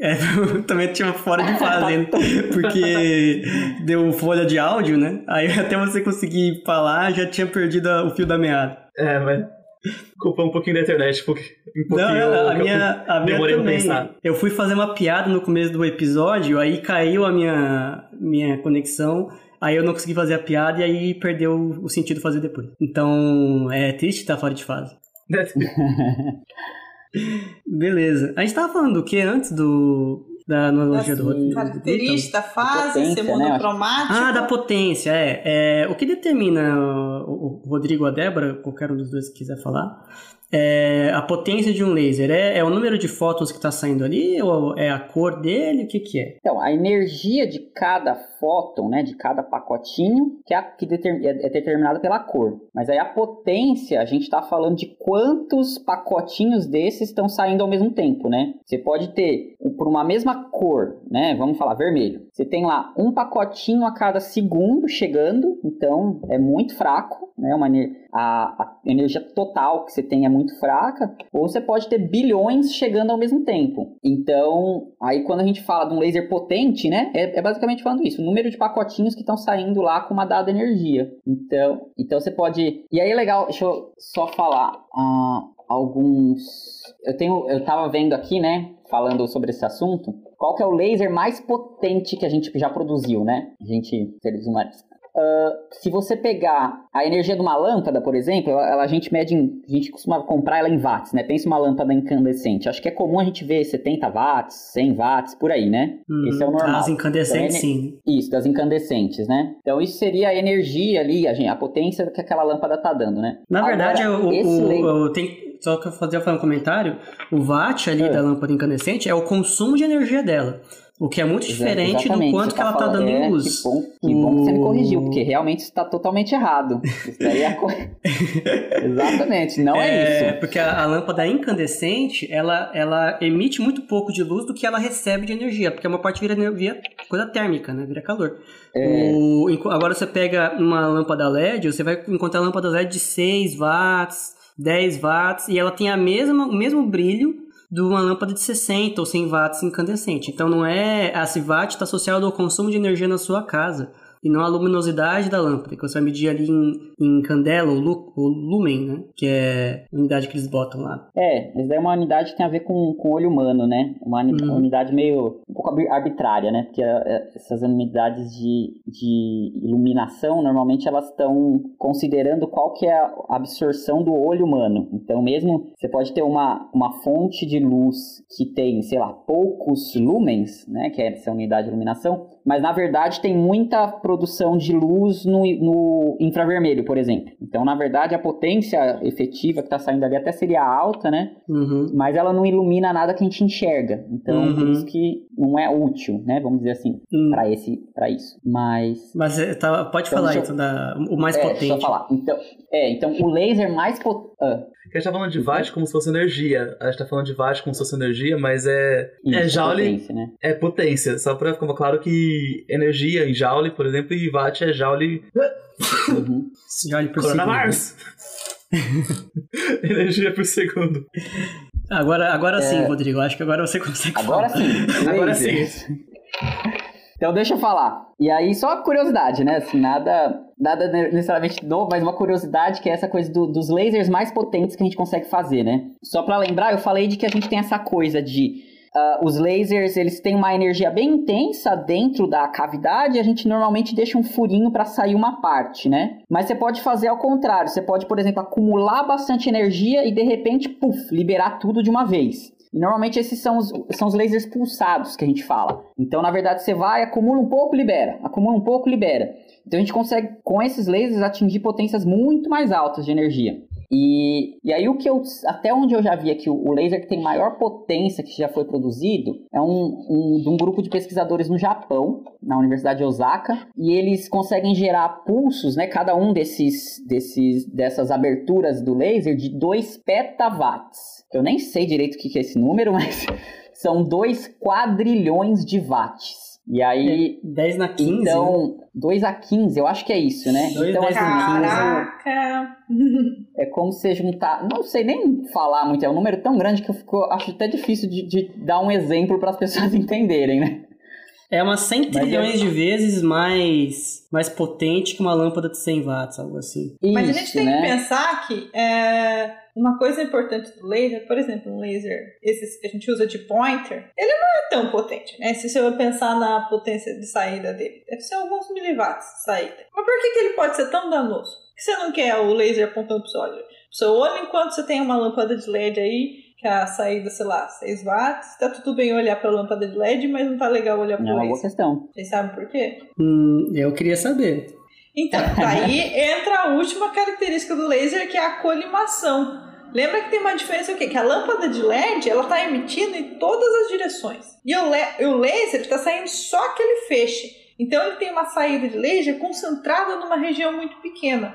é, eu também tinha fora de fase, né? porque deu folha de áudio, né? Aí até você conseguir falar, já tinha perdido o fio da meada. É, mas culpa um pouquinho da internet, porque um Não, a minha, a minha também. Eu fui fazer uma piada no começo do episódio, aí caiu a minha, minha conexão, aí eu não consegui fazer a piada e aí perdeu o sentido fazer depois. Então, é triste estar fora de fase. Beleza. A gente tava falando do que antes do, da analogia assim, do Característica, então, fase, ser monocromático. Né? Ah, da potência, é. é. O que determina o, o Rodrigo ou a Débora, qualquer um dos dois que quiser falar, é, a potência de um laser é, é o número de fótons que está saindo ali ou é a cor dele? O que, que é? Então, a energia de cada fóton, né, de cada pacotinho, que é, que é, determinada pela cor. Mas aí a potência, a gente está falando de quantos pacotinhos desses estão saindo ao mesmo tempo, né? Você pode ter, por uma mesma cor, né, vamos falar vermelho, você tem lá um pacotinho a cada segundo chegando, então é muito fraco, né, uma, a, a energia total que você tem é muito fraca, ou você pode ter bilhões chegando ao mesmo tempo. Então, aí quando a gente fala de um laser potente, né, é, é basicamente falando isso, número de pacotinhos que estão saindo lá com uma dada energia. Então, então você pode. E aí é legal, deixa eu só falar uh, alguns. Eu tenho, eu tava vendo aqui, né, falando sobre esse assunto. Qual que é o laser mais potente que a gente já produziu, né? A gente, seres humanos. Uh, se você pegar a energia de uma lâmpada, por exemplo, ela, a gente mede, em, a gente costuma comprar ela em watts, né? Pensa uma lâmpada incandescente. Acho que é comum a gente ver 70 watts, 100 watts, por aí, né? Hum, Esse é o normal. Das incandescentes, então, sim. Isso, das incandescentes, né? Então isso seria a energia ali, a, gente, a potência que aquela lâmpada tá dando, né? Na Agora, verdade, o, o, o, tem, só que eu fazer um comentário, o watt ali é. da lâmpada incandescente é o consumo de energia dela. O que é muito diferente Exatamente, do quanto que ela está dando é, em luz. Que bom, que bom que você me corrigiu, porque realmente está totalmente errado. Isso daí é co... Exatamente, não é, é, isso. Porque a, a, lâmpada incandescente, ela, ela emite muito pouco de luz do que ela recebe de energia, porque uma parte vira, vira coisa térmica, né? Vira calor. É. O, agora você pega uma lâmpada LED, você vai encontrar lâmpada LED de 6 watts, 10 watts, e ela tem a mesma, o mesmo brilho de uma lâmpada de 60 ou 100 watts incandescente. Então não é a watt está associado ao consumo de energia na sua casa e não a luminosidade da lâmpada, que você vai medir ali em, em candela, ou, lu, ou lumen, né? Que é a unidade que eles botam lá. É, mas é uma unidade que tem a ver com, com o olho humano, né? Uma uhum. unidade meio um pouco arbitrária, né? Porque é, é, essas unidades de, de iluminação, normalmente elas estão considerando qual que é a absorção do olho humano. Então, mesmo você pode ter uma, uma fonte de luz que tem, sei lá, poucos lumens, né? Que é essa unidade de iluminação, mas na verdade tem muita produção de luz no, no infravermelho, por exemplo. Então, na verdade, a potência efetiva que está saindo ali até seria alta, né? Uhum. Mas ela não ilumina nada que a gente enxerga. Então, uhum. por isso que não é útil, né? Vamos dizer assim, uhum. para esse, para isso. Mas. Mas é, tá, pode então, falar então, da, o mais é, potente. Deixa eu falar. Então, é, então o laser mais potente. Ah. A gente tá falando de watt como se fosse energia. A gente tá falando de watt como se fosse energia, mas é. Isso, é joule. Potência, né? É potência. Só pra ficar claro que energia em joule, por exemplo, e watt é joule. Uhum. joule por Coronavírus! energia por segundo. Agora, agora é... sim, Rodrigo. Acho que agora você consegue Agora falar. sim. agora sim. Então deixa eu falar. E aí, só curiosidade, né? Assim, nada, nada necessariamente novo, mas uma curiosidade que é essa coisa do, dos lasers mais potentes que a gente consegue fazer, né? Só para lembrar, eu falei de que a gente tem essa coisa de Uh, os lasers, eles têm uma energia bem intensa dentro da cavidade a gente normalmente deixa um furinho para sair uma parte, né? Mas você pode fazer ao contrário. Você pode, por exemplo, acumular bastante energia e de repente, puf, liberar tudo de uma vez. E normalmente esses são os, são os lasers pulsados que a gente fala. Então, na verdade, você vai, acumula um pouco, libera. Acumula um pouco, libera. Então a gente consegue, com esses lasers, atingir potências muito mais altas de energia. E, e aí o que eu, até onde eu já vi aqui, o laser que tem maior potência que já foi produzido é um, um, de um grupo de pesquisadores no Japão, na Universidade de Osaka, e eles conseguem gerar pulsos, né, cada um desses, desses, dessas aberturas do laser de 2 petawatts. Eu nem sei direito o que é esse número, mas são 2 quadrilhões de watts. E aí. 10 na 15? Então, 2 a 15, eu acho que é isso, né? 2 então, assim, Caraca! É como se juntar. Não sei nem falar muito, é um número tão grande que eu fico, acho até difícil de, de dar um exemplo para as pessoas entenderem, né? É umas 100 trilhões é... de vezes mais, mais potente que uma lâmpada de 100 watts, algo assim. Isso, Mas a gente tem né? que pensar que é, uma coisa importante do laser, por exemplo, um laser, esses que a gente usa de pointer, ele não é tão potente, né? Se você pensar na potência de saída dele, deve ser alguns miliwatts de saída. Mas por que, que ele pode ser tão danoso? Por que você não quer o laser apontando pro seu olho? Pro seu olho, enquanto você tem uma lâmpada de LED aí que a saída, sei lá, 6 watts. Tá tudo bem olhar pra lâmpada de LED, mas não tá legal olhar pro laser. É uma boa questão. Vocês sabem por quê? Hum, eu queria saber. Então, daí entra a última característica do laser, que é a colimação. Lembra que tem uma diferença o quê? Que a lâmpada de LED, ela tá emitindo em todas as direções. E o, o laser está saindo só aquele feixe. Então ele tem uma saída de laser concentrada numa região muito pequena.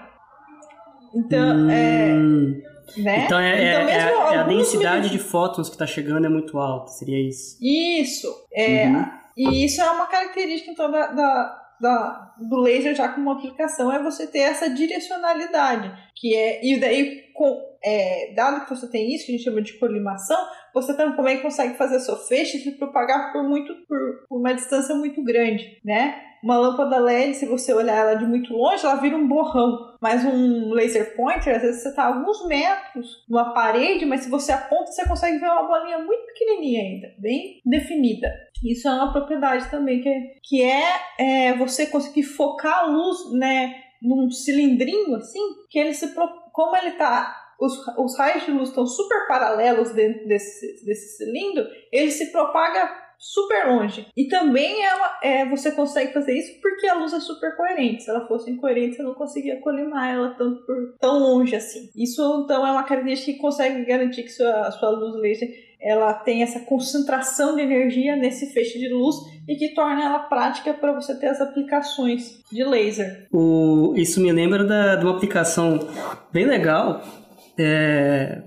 Então, é, hum. é né? Então, é, então, é, é a densidade de fótons que está chegando é muito alta, seria isso? Isso. É, uhum. E isso é uma característica então, da, da, da, do laser já como aplicação, é você ter essa direcionalidade. Que é, e daí, com, é, dado que você tem isso, que a gente chama de colimação, você também consegue fazer seu feixe se propagar por, muito, por, por uma distância muito grande, né? Uma lâmpada LED, se você olhar ela de muito longe, ela vira um borrão. Mas um laser pointer, às vezes você está alguns metros numa parede, mas se você aponta, você consegue ver uma bolinha muito pequenininha ainda, bem definida. Isso é uma propriedade também, que é, que é, é você conseguir focar a luz, né, num cilindrinho assim, que ele se como ele está os, os raios de luz estão super paralelos dentro desse, desse cilindro, ele se propaga super longe. E também ela, é, você consegue fazer isso porque a luz é super coerente. Se ela fosse incoerente, você não conseguia colimar ela tanto por, tão longe assim. Isso então é uma característica que consegue garantir que sua, sua luz laser ela tem essa concentração de energia nesse feixe de luz e que torna ela prática para você ter as aplicações de laser. O, isso me lembra da, de uma aplicação bem legal é,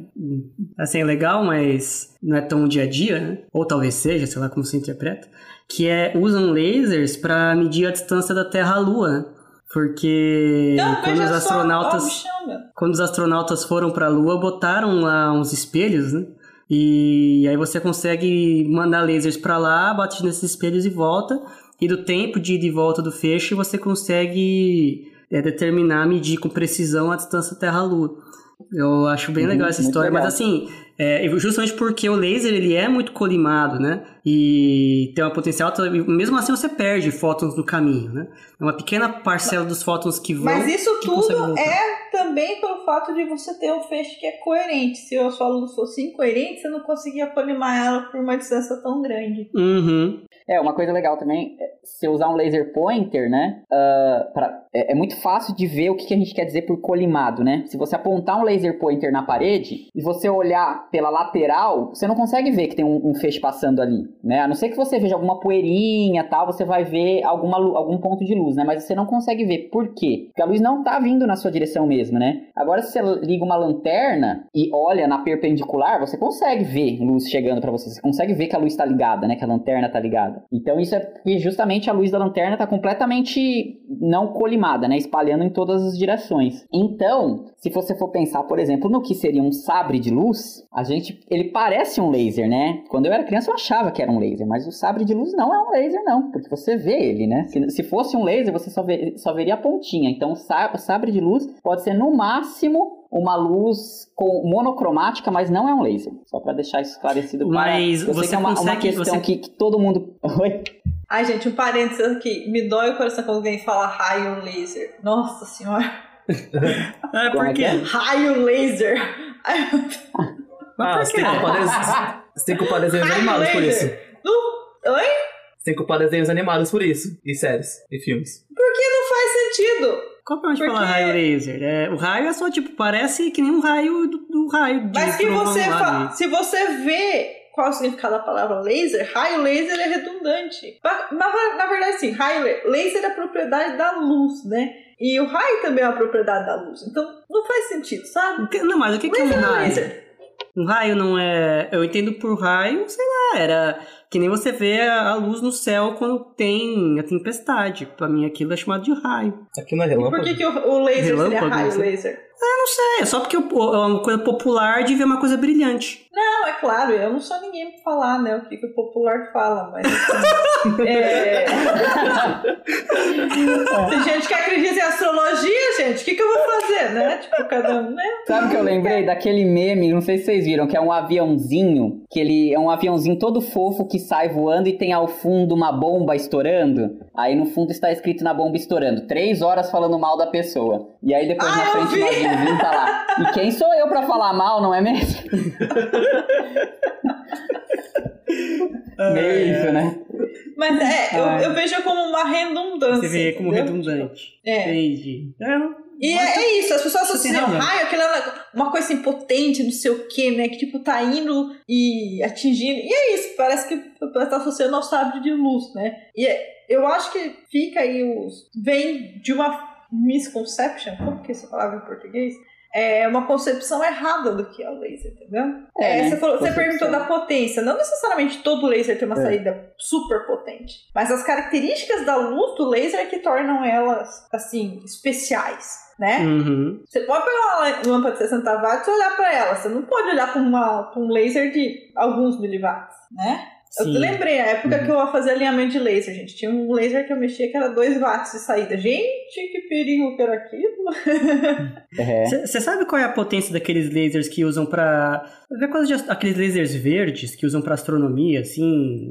assim, é legal, mas não é tão dia a dia, né? Ou talvez seja, sei lá como se interpreta, que é usam lasers para medir a distância da Terra à Lua, né? Porque não, quando os astronautas só, quando os astronautas foram para a Lua, botaram lá uns espelhos, né? E aí você consegue mandar lasers para lá, bate nesses espelhos e volta. E do tempo de ir de volta do feixe, você consegue é, determinar, medir com precisão a distância Terra-Lua. Eu acho bem uhum, legal essa história, legal. mas assim, é, justamente porque o laser ele é muito colimado, né? E tem uma potencial, mesmo assim você perde fótons no caminho, né? É uma pequena parcela dos fótons que vão. Mas isso tudo é também pelo fato de você ter um feixe que é coerente. Se a sua luz fosse incoerente, você não conseguia colimar ela por uma distância tão grande. Uhum. É, uma coisa legal também, é, se usar um laser pointer, né? Uh, pra, é, é, muito fácil de ver o que, que a gente quer dizer por colimado, né? Se você apontar um laser pointer na parede e você olhar pela lateral, você não consegue ver que tem um, um feixe passando ali, né? A não ser que você veja alguma poeirinha tal, você vai ver alguma, algum ponto de luz, né? Mas você não consegue ver. Por quê? Porque a luz não tá vindo na sua direção mesmo, né? Agora, se você liga uma lanterna e olha na perpendicular, você consegue ver luz chegando para você. Você consegue ver que a luz está ligada, né? Que a lanterna tá ligada. Então, isso é porque justamente a luz da lanterna está completamente não colimada, né? Espalhando em todas as direções. Então, se você for pensar, por exemplo, no que seria um sabre de luz, a gente, ele parece um laser, né? Quando eu era criança eu achava que era um laser, mas o sabre de luz não é um laser não, porque você vê ele, né? Se, se fosse um laser, você só, vê, só veria a pontinha. Então, o sabre de luz pode ser no máximo uma luz com monocromática, mas não é um laser. Só para deixar isso esclarecido. Mas para... você é uma, consegue, uma questão você... que, que todo mundo. Oi? Ai, gente, um parênteses aqui. Me dói o coração quando alguém fala raio laser. Nossa senhora. É, por quê? Raio laser. ah, você tem, que culpar, desenhos animados por isso. No... Oi? Você tem que culpar desenhos animados por isso. E séries. E filmes. Por que não faz sentido? Qual pra Porque... falar raio laser? É, o raio é só, tipo, parece que nem um raio do, do raio. Mas que você fa... se você vê qual é o significado da palavra laser, raio laser é redundante. Na, na verdade, sim, raio laser é a propriedade da luz, né? E o raio também é uma propriedade da luz. Então, não faz sentido, sabe? Não, mas o que, que é um raio? Laser. Um raio não é. Eu entendo por raio, sei lá, era que nem você vê a luz no céu quando tem a tempestade. Pra mim aquilo é chamado de raio. Aqui não é relâmpago. E por que, que o, laser relâmpago, seria raio laser? Ah, não sei, é só porque é uma coisa popular de ver uma coisa brilhante. Não, é claro, eu não sou ninguém pra falar, né, o que, que o popular fala, mas assim, é... Tem gente que acredita em astrologia, gente, o que, que eu vou fazer, né? Tipo, cada um, né? Sabe o que eu lembrei daquele meme, não sei se vocês viram, que é um aviãozinho, que ele é um aviãozinho todo fofo que sai voando e tem ao fundo uma bomba estourando. Aí no fundo está escrito na bomba estourando, três horas falando mal da pessoa. E aí depois ah, na frente tá lá. E quem sou eu para falar mal, não é mesmo? é isso, né? Mas é, eu, eu, vejo como uma redundância. Você vê como entendeu? redundante. É. Entendi. É, e é, é, isso, as pessoas associam raio, aquela uma coisa assim, potente, não sei o que, né? Que tipo, tá indo e atingindo. E é isso, parece que tá associando ao sabre de luz, né? E é, eu acho que fica aí os. vem de uma misconception, como que é essa palavra em português? é uma concepção errada do que é o laser, entendeu? É, é, você, falou, você perguntou da potência. Não necessariamente todo laser tem uma é. saída super potente, mas as características da luz do laser é que tornam elas, assim, especiais. Né? Uhum. Você pode pegar uma lâmpada de 60 watts e olhar para ela. Você não pode olhar para um laser de alguns miliwatts, né? Sim. Eu lembrei, a época uhum. que eu ia fazer alinhamento de laser, gente. Tinha um laser que eu mexia que era 2 watts de saída. Gente, que perigo que era aquilo. Você é. sabe qual é a potência daqueles lasers que usam pra. Ver coisa de aqueles lasers verdes que usam pra astronomia, assim.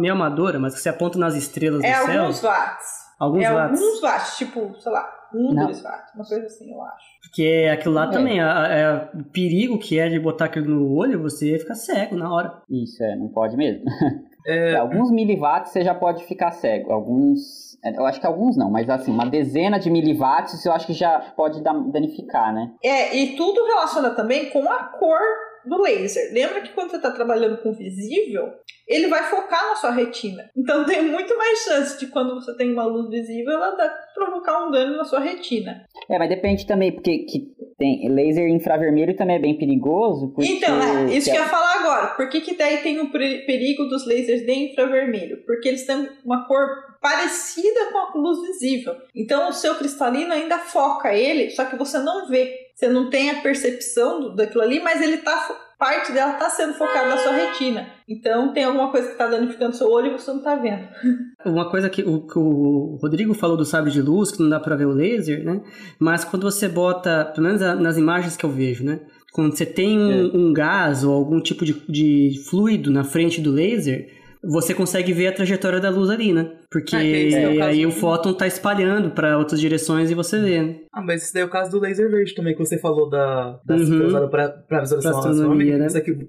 meio amadora, mas que você aponta nas estrelas é do céu. É alguns watts. Alguns é watts. alguns watts, tipo, sei lá, um, não. dois watts, uma coisa assim, eu acho. Porque aquilo lá é. também, é, o perigo que é de botar aquilo no olho, você fica cego na hora. Isso, é, não pode mesmo. É... Alguns miliwatts você já pode ficar cego. Alguns. É, eu acho que alguns não, mas assim, uma dezena de miliwatts eu acho que já pode danificar, né? É, e tudo relaciona também com a cor do laser. Lembra que quando você está trabalhando com visível, ele vai focar na sua retina. Então tem muito mais chance de quando você tem uma luz visível, ela provocar um dano na sua retina. É, mas depende também, porque que tem laser infravermelho também é bem perigoso. Então, é, isso que eu ia falar agora. Por que, que daí tem o perigo dos lasers de infravermelho? Porque eles têm uma cor parecida com a luz visível. Então o seu cristalino ainda foca ele, só que você não vê. Você não tem a percepção daquilo ali, mas ele tá parte dela está sendo focada na sua retina. Então tem alguma coisa que está danificando seu olho e você não está vendo. Uma coisa que o, que o, Rodrigo falou do sabre de luz, que não dá para ver o laser, né? Mas quando você bota, pelo menos nas imagens que eu vejo, né? Quando você tem um, é. um gás ou algum tipo de, de fluido na frente do laser, você consegue ver a trajetória da luz ali, né? Porque ah, é, aí o fóton tá espalhando para outras direções e você vê. Né? Ah, mas esse daí é o caso do laser verde também, que você falou da, da uhum. usada pra, visualização pra astronomia, né?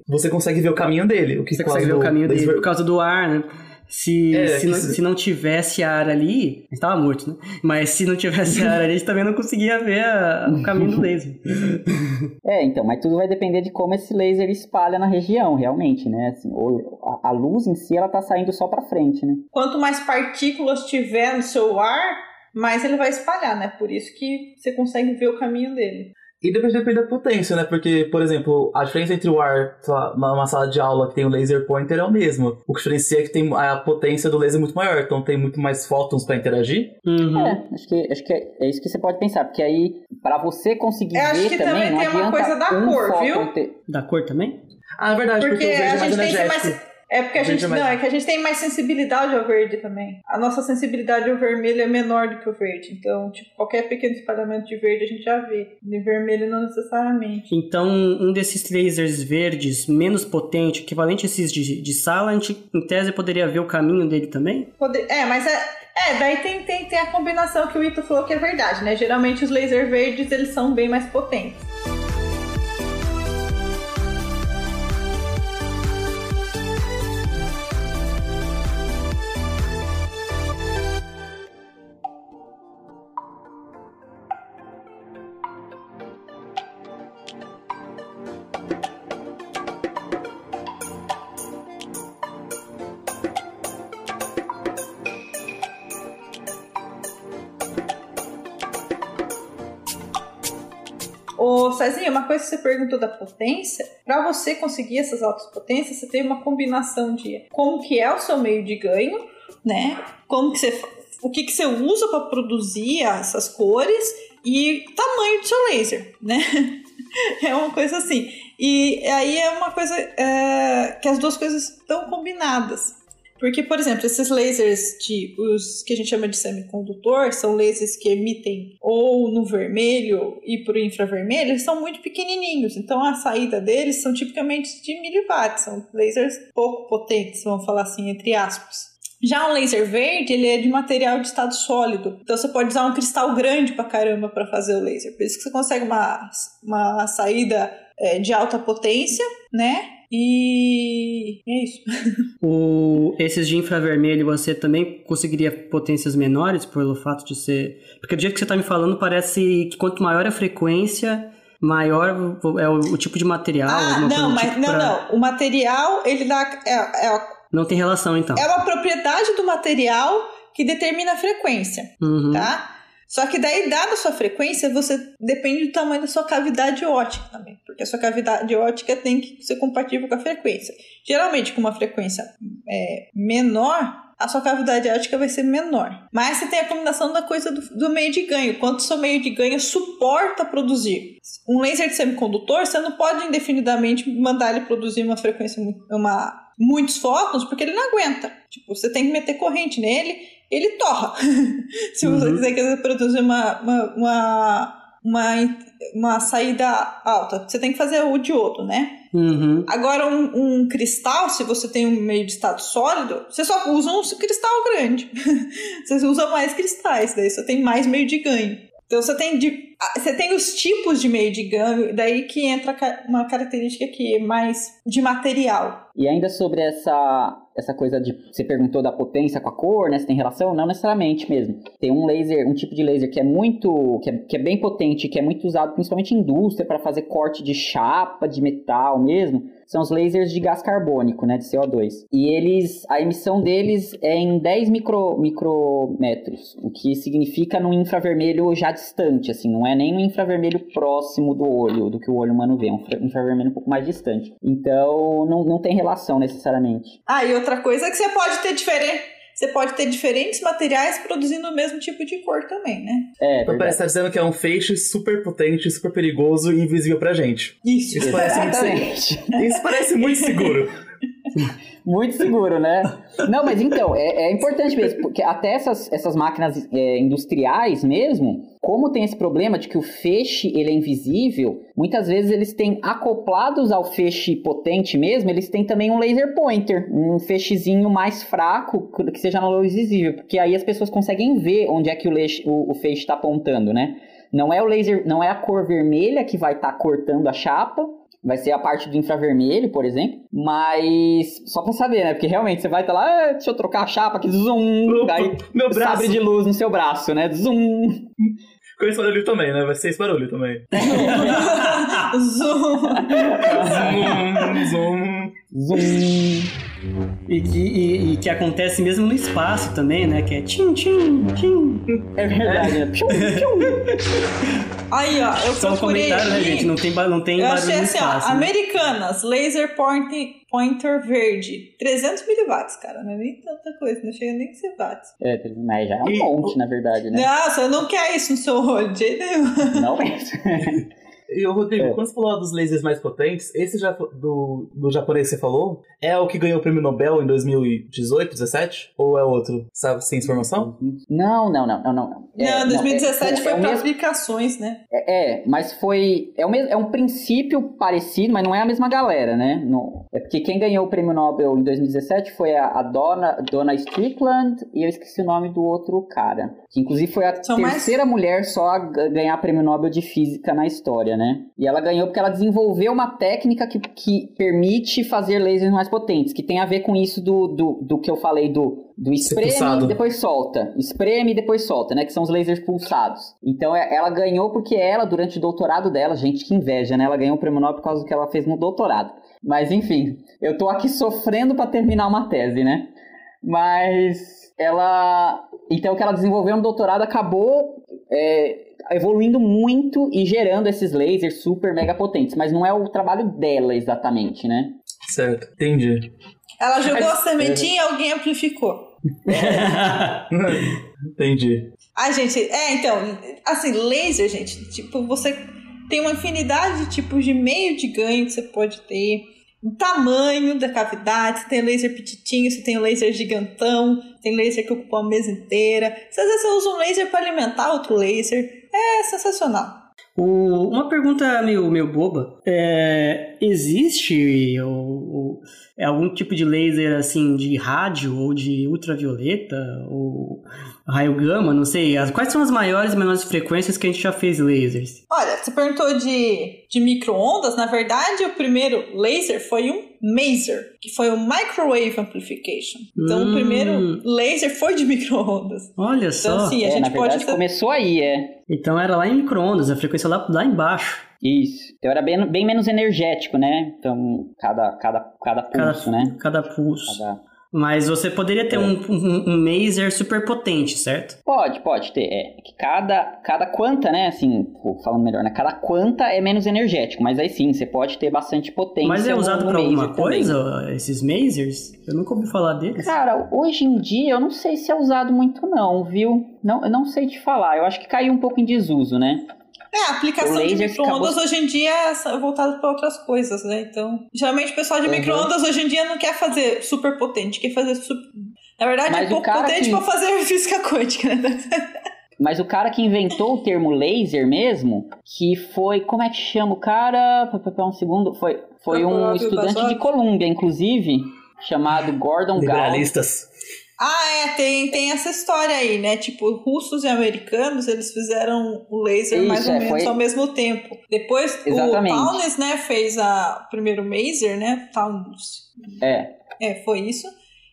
Você consegue ver o caminho dele. O que você consegue ver o caminho dele por causa do ar, né? Se, é, se, não, se, não, tivesse ar ali, a gente tava morto, né? Mas se não tivesse ar ali, a gente também não conseguia ver a, o caminho do laser. É, então, mas tudo vai depender de como esse laser espalha na região, realmente, né? Assim, a, a luz em si, ela tá saindo só para frente, né? Quanto mais partículas tiver no seu ar, mais ele vai espalhar, né? Por isso que você consegue ver o caminho dele. E depende, depende da potência, né? Porque, por exemplo, a diferença entre o ar, numa sala de aula que tem um laser pointer é o mesmo. O que diferencia é que tem a potência do laser muito maior, então tem muito mais fótons para interagir. Uhum. É, acho que, acho que é, é, isso que você pode pensar, porque aí, para você conseguir Eu ver também, também não tem adianta uma coisa da um cor, fóton viu? ter... Da cor também? Ah, é verdade, porque, Porque o verde a é mais gente tem que ter energético. É porque a gente. é mais- Não, é que a gente tem mais sensibilidade ao verde também. A nossa sensibilidade ao vermelho é menor do que o verde. Então, tipo, qualquer pequeno espalhamento de verde a gente já vê. De vermelho não necessariamente. Então, um desses lasers verdes menos potente, equivalente a esses de, de sala, a gente, em tese, poderia ver o caminho dele também? Poder- É, mas é. É, daí tem, tem, tem a combinação que o Ito falou que é verdade, né? Geralmente os laser verdes eles são bem mais potentes. Ô, Cezinha, uma coisa que você perguntou da potência, para você conseguir essas altas potências, você tem uma combinação de como que é o seu meio de ganho, né? Como que você, o que que você usa para produzir essas cores e tamanho do seu laser, né? É uma coisa assim. E aí é uma coisa é, que as duas coisas estão combinadas. Porque, por exemplo, esses lasers de os que a gente chama de semicondutor são lasers que emitem ou no vermelho e para o infravermelho, eles são muito pequenininhos. Então a saída deles são tipicamente de miliwatts, são lasers pouco potentes, vamos falar assim, entre aspas. Já o laser verde, ele é de material de estado sólido. Então você pode usar um cristal grande pra caramba para fazer o laser. Por isso que você consegue uma, uma saída é, de alta potência, né? E é isso. O, esses de infravermelho você também conseguiria potências menores pelo fato de ser. Porque do jeito que você está me falando, parece que quanto maior a frequência, maior é o, o tipo de material. Ah, não, mas tipo não, pra- não. O material, ele dá. É, é, Não tem relação então. é uma propriedade do material que determina a frequência. Uhum. tá? Só que daí, dada a sua frequência, você depende do tamanho da sua cavidade ótica também. Porque a sua cavidade ótica tem que ser compatível com a frequência. Geralmente, com uma frequência é, menor, a sua cavidade ótica vai ser menor. Mas você tem a combinação da coisa do, do meio de ganho. Quanto seu meio de ganho suporta produzir. Um laser de semicondutor, você não pode indefinidamente mandar ele produzir uma frequência, uma, muitos fótons, porque ele não aguenta. Tipo, você tem que meter corrente nele, ele torra. Se você Uhum. quiser que produzir uma, uma, uma, uma, uma saída alta, você tem que fazer o diodo, né? Uhum. Agora, um, um cristal, se você tem um meio de estado sólido, você só usa um cristal grande. você usa mais cristais, daí você tem mais meio de ganho. Então você tem, de, ah, você tem os tipos de meio de ganho, daí que entra uma característica que é mais de material. E ainda sobre essa, essa coisa de. Você perguntou da potência com a cor, né? Se tem relação? Não necessariamente mesmo. Tem um laser, um tipo de laser que é muito. que é, que é bem potente, que é muito usado principalmente em indústria para fazer corte de chapa, de metal mesmo. São os lasers de gás carbônico, né? De CO2. E eles. A emissão deles é em 10 micro, micrômetros, o que significa num infravermelho já distante, assim, não é nem um infravermelho próximo do olho, do que o olho humano vê, é um infra- infravermelho um pouco mais distante. Então, não, não tem relação necessariamente. Ah, e outra coisa é que você pode ter diferente. Você pode ter diferentes materiais produzindo o mesmo tipo de cor também, né? É, Então parece que tá dizendo que é um feixe super potente, super perigoso e invisível pra gente. Isso. Isso parece muito. Isso parece muito seguro. Muito seguro, né? Não, mas então, é, é importante mesmo, porque até essas, essas máquinas é, industriais mesmo, como tem esse problema de que o feixe ele é invisível, muitas vezes eles têm acoplados ao feixe potente mesmo, eles têm também um laser pointer, um feixezinho mais fraco que seja na luz visível, porque aí as pessoas conseguem ver onde é que o, leixe- o, o feixe está apontando, né? Não é o laser, não é a cor vermelha que vai estar cortando a chapa, vai ser a parte do infravermelho, por exemplo, mas só pra saber, né? Porque realmente você vai estar lá, ah, deixa eu trocar a chapa aqui, zoom, aí meu braço. sabre de luz no seu braço, né? Zoom. Com esse barulho também, né? Vai ser esse barulho também. Zoom. zoom, zoom. Zoom. E que, e- e que acontece mesmo no espaço também, né? Que é tchim, tchim, tchim. É verdade, né? Pium, pium. Aí, ó, eu Só um procurei comentário, né, aqui. gente? Não tem, não tem Eu barulho achei no assim, ó, espaço. né? Americanas, laser point, pointer verde, 300 miliwatts, cara, não é nem tanta coisa, não chega nem a ser watts. É, mas já é um E- monte, na verdade, né? Não, você não quer isso no seu olho, de jeito nenhum. Não mesmo. E o Rodrigo, É. quando você falou dos lasers mais potentes, esse já, do, do japonês que você falou, é o que ganhou o prêmio Nobel em 2018, 17? Ou é outro? Sabe, sem informação? Não, não, não, não, não. não. É, não, 2017 é- foi é pra mesmo- aplicações, né? É, é, mas foi. É, o mesmo, é um princípio parecido, mas não é a mesma galera, né? No- é porque quem ganhou o prêmio Nobel em 2017 foi a, a Donna, Donna Strickland e eu esqueci o nome do outro cara. Que inclusive foi a São mais- terceira mulher só a ganhar prêmio Nobel de Física na história, né? E ela ganhou porque ela desenvolveu uma técnica que, que permite fazer lasers mais potentes, que tem a ver com isso do, do, do que eu falei do, do espreme e depois solta. Espreme e depois solta, né? Que são os lasers pulsados. Então é- ela ganhou porque ela, durante o doutorado dela, gente, que inveja, né? Ela ganhou o prêmio Nobel por causa do que ela fez no doutorado. Mas enfim, eu tô aqui sofrendo para terminar uma tese, né? Mas ela. Então o que ela desenvolveu no doutorado acabou é, evoluindo muito e gerando esses lasers super mega potentes. Mas não é o trabalho dela exatamente, né? Certo, entendi. Ela jogou a sementinha e alguém amplificou. entendi. Ah, gente, é, então, assim, laser, gente, tipo, você tem uma infinidade de tipos de meio de ganho que você pode ter, o tamanho da cavidade, você tem laser petitinho, você tem o laser gigantão, tem laser que ocupa a mesa inteira. Às vezes você usa um laser para alimentar outro laser. É sensacional. O- uma pergunta meio, meio boba. É, existe o- o- é algum tipo de laser assim de rádio ou de ultravioleta ou raio gama? Não sei. As- Quais são as maiores e menores frequências que a gente já fez lasers? Olha, você perguntou de, de micro-ondas. Na verdade, o primeiro laser foi um maser, que foi o Microwave Amplification. Então, Hum. o primeiro laser foi de micro-ondas. Olha Então, só. sim, a É, gente na verdade pode começou aí, é. Então era lá em micro-ondas, a frequência lá, lá embaixo. Isso. Então era bem, bem menos energético, né? Então, cada, cada, cada pulso, Cada, né? cada pulso. Cada... Mas você poderia ter É. um, um, um maser super potente, certo? Pode, pode ter. É que cada, cada quanta, né? Assim, falando melhor, né? Cada quanta é menos energético, mas aí sim, você pode ter bastante potência. Mas é usado pra alguma laser também. coisa, esses masers? Eu nunca ouvi falar deles. Cara, hoje em dia eu não sei se é usado muito não, viu? Não, eu não sei te falar. Eu acho que caiu um pouco em desuso, né? É, a aplicação de micro-ondas acabou- hoje em dia é voltada para outras coisas, né? Então, geralmente o pessoal de Uhum. micro-ondas hoje em dia não quer fazer super potente, quer fazer super. Na verdade, Mas é o pouco potente que- para fazer física quântica, né? Mas o cara que inventou o termo laser mesmo, que foi. Como é que chama o cara? Um segundo. Foi, foi um estudante de Colômbia, inclusive, chamado Gordon Gall. Liberalistas. Ah, é, tem, tem essa história aí, né? Tipo, russos e americanos, eles fizeram o laser Isso, mais ou é, menos foi- ao mesmo tempo. Depois, Exatamente. o Townes, né, fez a, o primeiro maser, né? Townes. É. É, foi isso.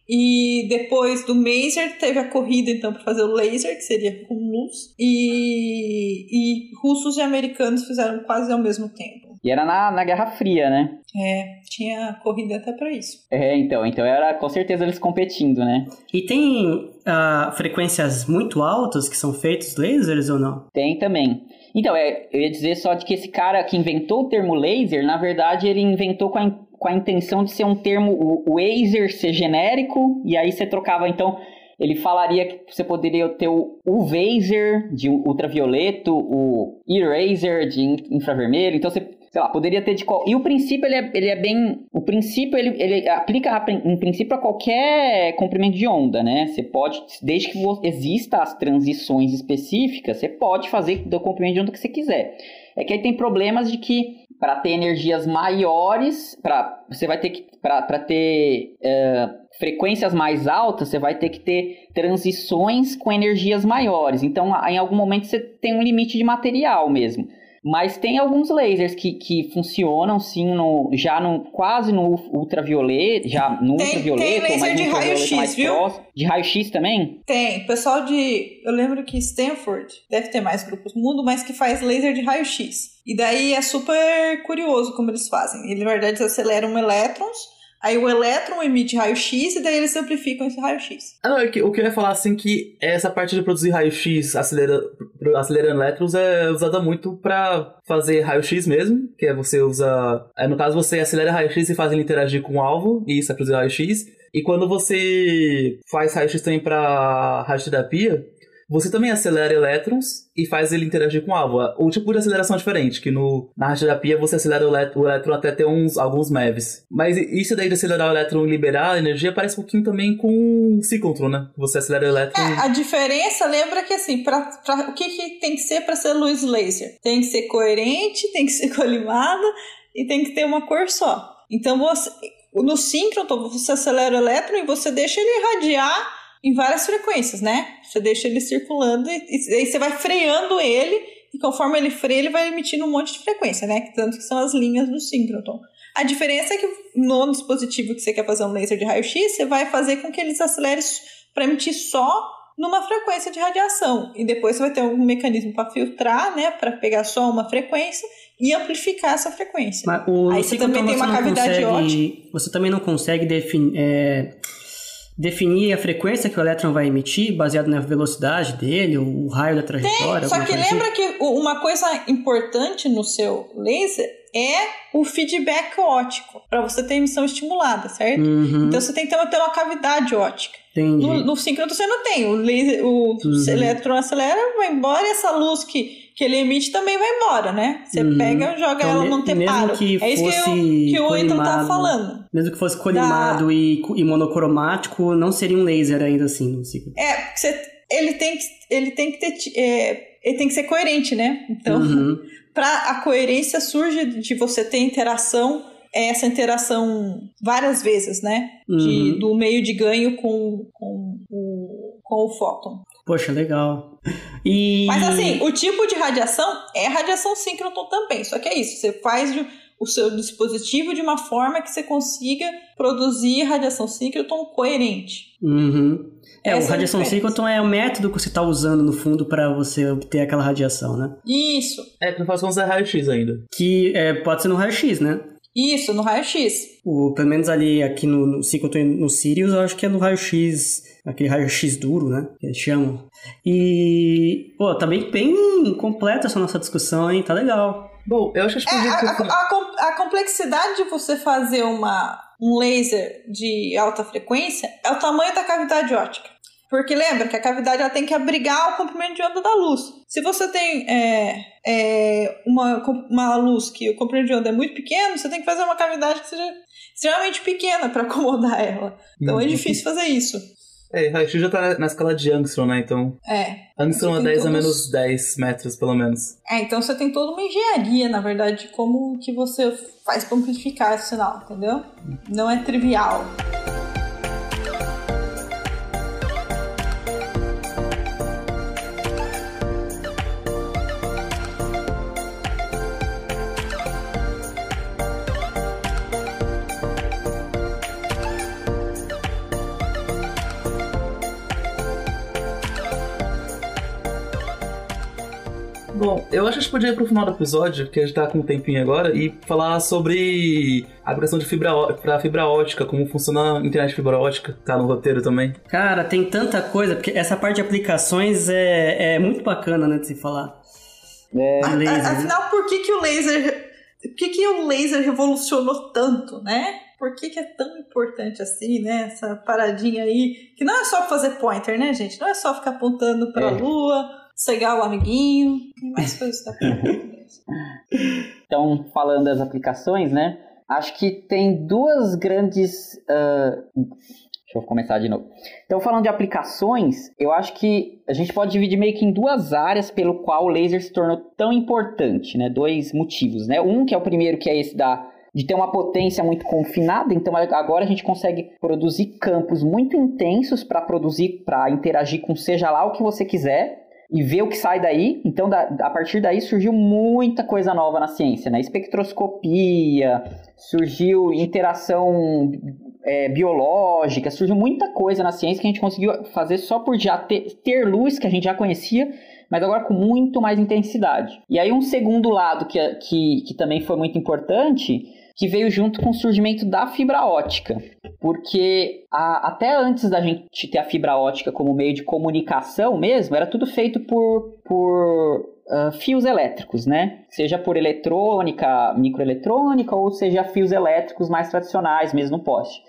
E depois do Maser teve a corrida então para fazer o laser, que seria com luz. E, e russos e americanos fizeram quase ao mesmo tempo. E era na, na Guerra Fria, né? É, tinha corrida até para isso. É, então. Então era com certeza eles competindo, né? E tem ah, frequências muito altas que são feitos lasers ou não? Tem também. Então, é, eu ia dizer só de que esse cara que inventou o termo laser, na verdade, ele inventou com a, in- com a intenção de ser um termo, o, o laser ser genérico, e aí você trocava, então, ele falaria que você poderia ter o, o Vaser de ultravioleto, o Eraser de in- infravermelho, então você, sei lá, poderia ter de qual... E o princípio, ele é, ele é bem... O princípio, ele, ele aplica, a em princípio, a qualquer comprimento de onda, né? Você pode, desde que exista as transições específicas, você pode fazer do comprimento de onda que você quiser. É que aí tem problemas de que para ter energias maiores, para você vai ter que para ter eh, frequências mais altas, você vai ter que ter transições com energias maiores. Então, em algum momento você tem um limite de material mesmo. Mas tem alguns lasers que, que funcionam sim no, já no quase no ultravioleta, já no Tem- ultravioleta, tem ou mais laser de raio-x, mais viu? próximo. De raio-x também? Tem, pessoal de. Eu lembro que Stanford, deve ter mais grupos no mundo, mas que faz laser de raio-x. E daí é super curioso como eles fazem. Eles, na verdade, aceleram elétrons, Aí o elétron emite raio-x e daí eles amplificam esse raio-x. Ah, não, é o que eu ia falar assim que essa parte de produzir raio-x acelera, acelerando elétrons é usada muito para fazer raio-x mesmo, que é você usa. É, no caso, você acelera raio-x e faz ele interagir com o alvo, e isso é produzir raio-x. E quando você faz raio-x também para radioterapia, você também acelera elétrons e faz ele interagir com o alvo. O tipo de aceleração é diferente, que no, na radioterapia você acelera o, o elétron até ter uns, alguns MeVs. Mas isso daí de acelerar o elétron e liberar a energia parece um pouquinho também com o ciclotron, né? Você acelera o elétron... É, a diferença, lembra que assim, pra, pra, o que, que tem que ser para ser luz laser? Tem que ser coerente, tem que ser colimada e tem que ter uma cor só. Então você... No síncroton, você acelera o elétron e você deixa ele irradiar em várias frequências, né? Você deixa ele circulando e, e aí você vai freando ele, e conforme ele freia, ele vai emitindo um monte de frequência, né? Tanto que são as linhas do síncroton. A diferença é que no dispositivo que você quer fazer um laser de raio-x, você vai fazer com que ele se acelere para emitir só numa frequência de radiação. E depois você vai ter algum mecanismo para filtrar, né? Para pegar só uma frequência e amplificar essa frequência. Mas o Aí você também tem uma cavidade consegue, ótima. Você também não consegue definir. É definir a frequência que o elétron vai emitir, baseado na velocidade dele, o raio da trajetória. Tem, só que assim? lembra que uma coisa importante no seu laser é o feedback óptico, para você ter emissão estimulada, certo? Uhum. Então você tem que ter uma cavidade óptica. Entendi. No, no síncrono você não tem. O, laser, o uhum. elétron acelera, vai embora e essa luz que, que ele emite também vai embora, né? Você uhum. pega joga então, ela num teparo. É isso que, eu, que o Ethan tá falando. Mesmo que fosse colimado da... e, e, monocromático, não seria um laser ainda assim no. É, você, ele, tem que, ele tem que ter... É, ele tem que ser coerente, né? Então, uhum. para a coerência surge de você ter interação essa interação várias vezes, né? De, uhum. Do meio de ganho com, com, o, com o fóton. Poxa, legal. E... Mas assim, o tipo de radiação é radiação síncroton também. Só que é isso, você faz o seu dispositivo de uma forma que você consiga produzir radiação síncroton coerente. Uhum. É, Essa o radiação é síncroton é o método que você está usando no fundo para você obter aquela radiação, né? Isso. É, que não faz com raio-x ainda. Que é, pode ser no raio-x, né? Isso, no raio-x. Pelo menos ali aqui no, no Cicloton no Sirius, eu acho que é no raio-x, aquele raio-x duro, né? Que eles chamam. E, pô, tá bem, bem completa essa nossa discussão, hein? Tá legal. Bom, eu acho que a gente é, a, a, a, complexidade de você fazer uma, um laser de alta frequência é o tamanho da cavidade óptica. Porque lembra que a cavidade ela tem que abrigar o comprimento de onda da luz. Se você tem é, é, uma, uma luz que o comprimento de onda é muito pequeno, você tem que fazer uma cavidade que seja extremamente pequena para acomodar ela. Então é uhum. difícil fazer isso. É, raio-x já tá na escala de Angstrom, né? Então. É. Angstrom é 10 todos... a menos 10 metros, pelo menos. É, então você tem toda uma engenharia, na verdade, de como que você faz para amplificar esse sinal, entendeu? Não é trivial. Eu acho que a gente podia ir pro final do episódio, que a gente tá com um tempinho agora, e falar sobre a aplicação de fibra para fibra ótica, como funciona a internet de fibra ótica, tá no roteiro também. Cara, tem tanta coisa, porque essa parte de aplicações é, é muito bacana, né, de se falar. É. laser, a, afinal, né? por que, que o laser. Por que, que o laser revolucionou tanto, né? Por que, que é tão importante assim, né? Essa paradinha aí. Que não é só fazer pointer, né, gente? Não é só ficar apontando pra é. lua cegar o amiguinho, tem mais coisas da Então, falando das aplicações, né? Acho que tem duas grandes. Uh... Deixa eu começar de novo. Então, falando de aplicações, eu acho que a gente pode dividir meio que em duas áreas pelo qual o laser se tornou tão importante, né? Dois motivos, né? Um que é o primeiro, que é esse da de ter uma potência muito confinada, então agora a gente consegue produzir campos muito intensos para produzir, para interagir com seja lá o que você quiser, e ver o que sai daí. Então, da, a partir daí surgiu muita coisa nova na ciência, né? Espectroscopia, surgiu interação é, biológica, surgiu muita coisa na ciência que a gente conseguiu fazer só por já ter, ter luz, que a gente já conhecia, mas agora com muito mais intensidade. E aí um segundo lado que, que, que também foi muito importante que veio junto com o surgimento da fibra ótica. Porque a, até antes da gente ter a fibra ótica como meio de comunicação mesmo, era tudo feito por, por uh, fios elétricos, né? Seja por eletrônica, microeletrônica, ou seja fios elétricos mais tradicionais, mesmo no poste.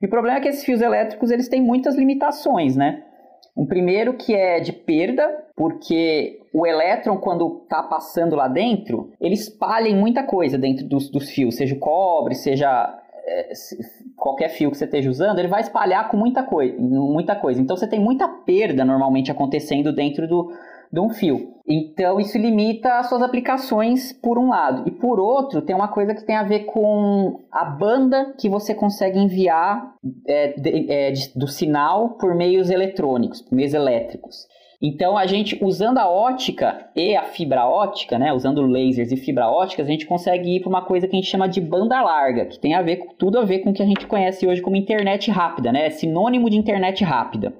E o problema é que esses fios elétricos eles têm muitas limitações, né? Um primeiro que é de perda, porque o elétron, quando está passando lá dentro, ele espalha em muita coisa dentro dos, dos fios, seja o cobre, seja é, qualquer fio que você esteja usando, ele vai espalhar com muita, coi muita coisa. Então você tem muita perda normalmente acontecendo dentro do, de um fio. Então isso limita as suas aplicações por um lado. E por outro, tem uma coisa que tem a ver com a banda que você consegue enviar é, de, é, do sinal por meios eletrônicos, por meios elétricos. Então a gente usando a ótica e a fibra ótica, né, usando lasers e fibra ótica, a gente consegue ir para uma coisa que a gente chama de banda larga, que tem a ver tudo a ver com o que a gente conhece hoje como internet rápida, né? É sinônimo de internet rápida.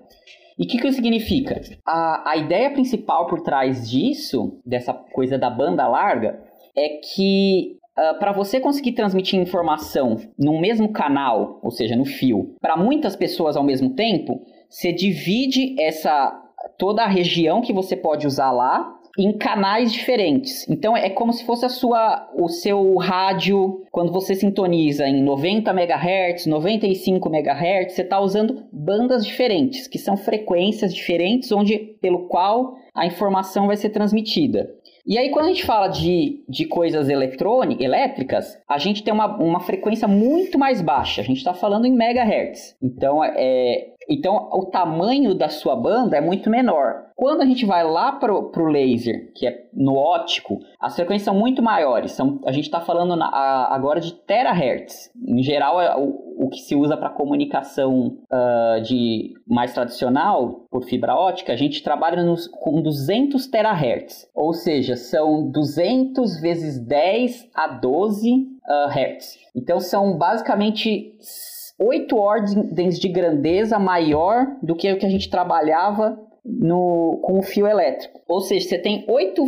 E o que, que isso significa? A, a ideia principal por trás disso, dessa coisa da banda larga, é que uh, ah, para você conseguir transmitir informação no mesmo canal, ou seja, no fio, para muitas pessoas ao mesmo tempo, você divide essa toda a região que você pode usar lá em canais diferentes. Então é como se fosse a sua, o seu rádio quando você sintoniza em 90 MHz, 95 MHz, você está usando bandas diferentes, que são frequências diferentes onde pelo qual a informação vai ser transmitida. E aí, quando a gente fala de, de coisas eletrônicas, elétricas, a gente tem uma, uma frequência muito mais baixa. A gente está falando em megahertz. Então, é, então, o tamanho da sua banda é muito menor. Quando a gente vai lá para o laser, que é no óptico, as frequências são muito maiores. São, a gente está falando na, a, agora de terahertz. Em geral, é o, o que se usa para comunicação uh, de mais tradicional, por fibra ótica, a gente trabalha nos, com 200 terahertz. Ou seja, são 200 vezes 10 a 12 uh, hertz. Então, são basicamente oito ordens de grandeza maior do que o que a gente trabalhava no, com o fio elétrico. Ou seja, você tem 8,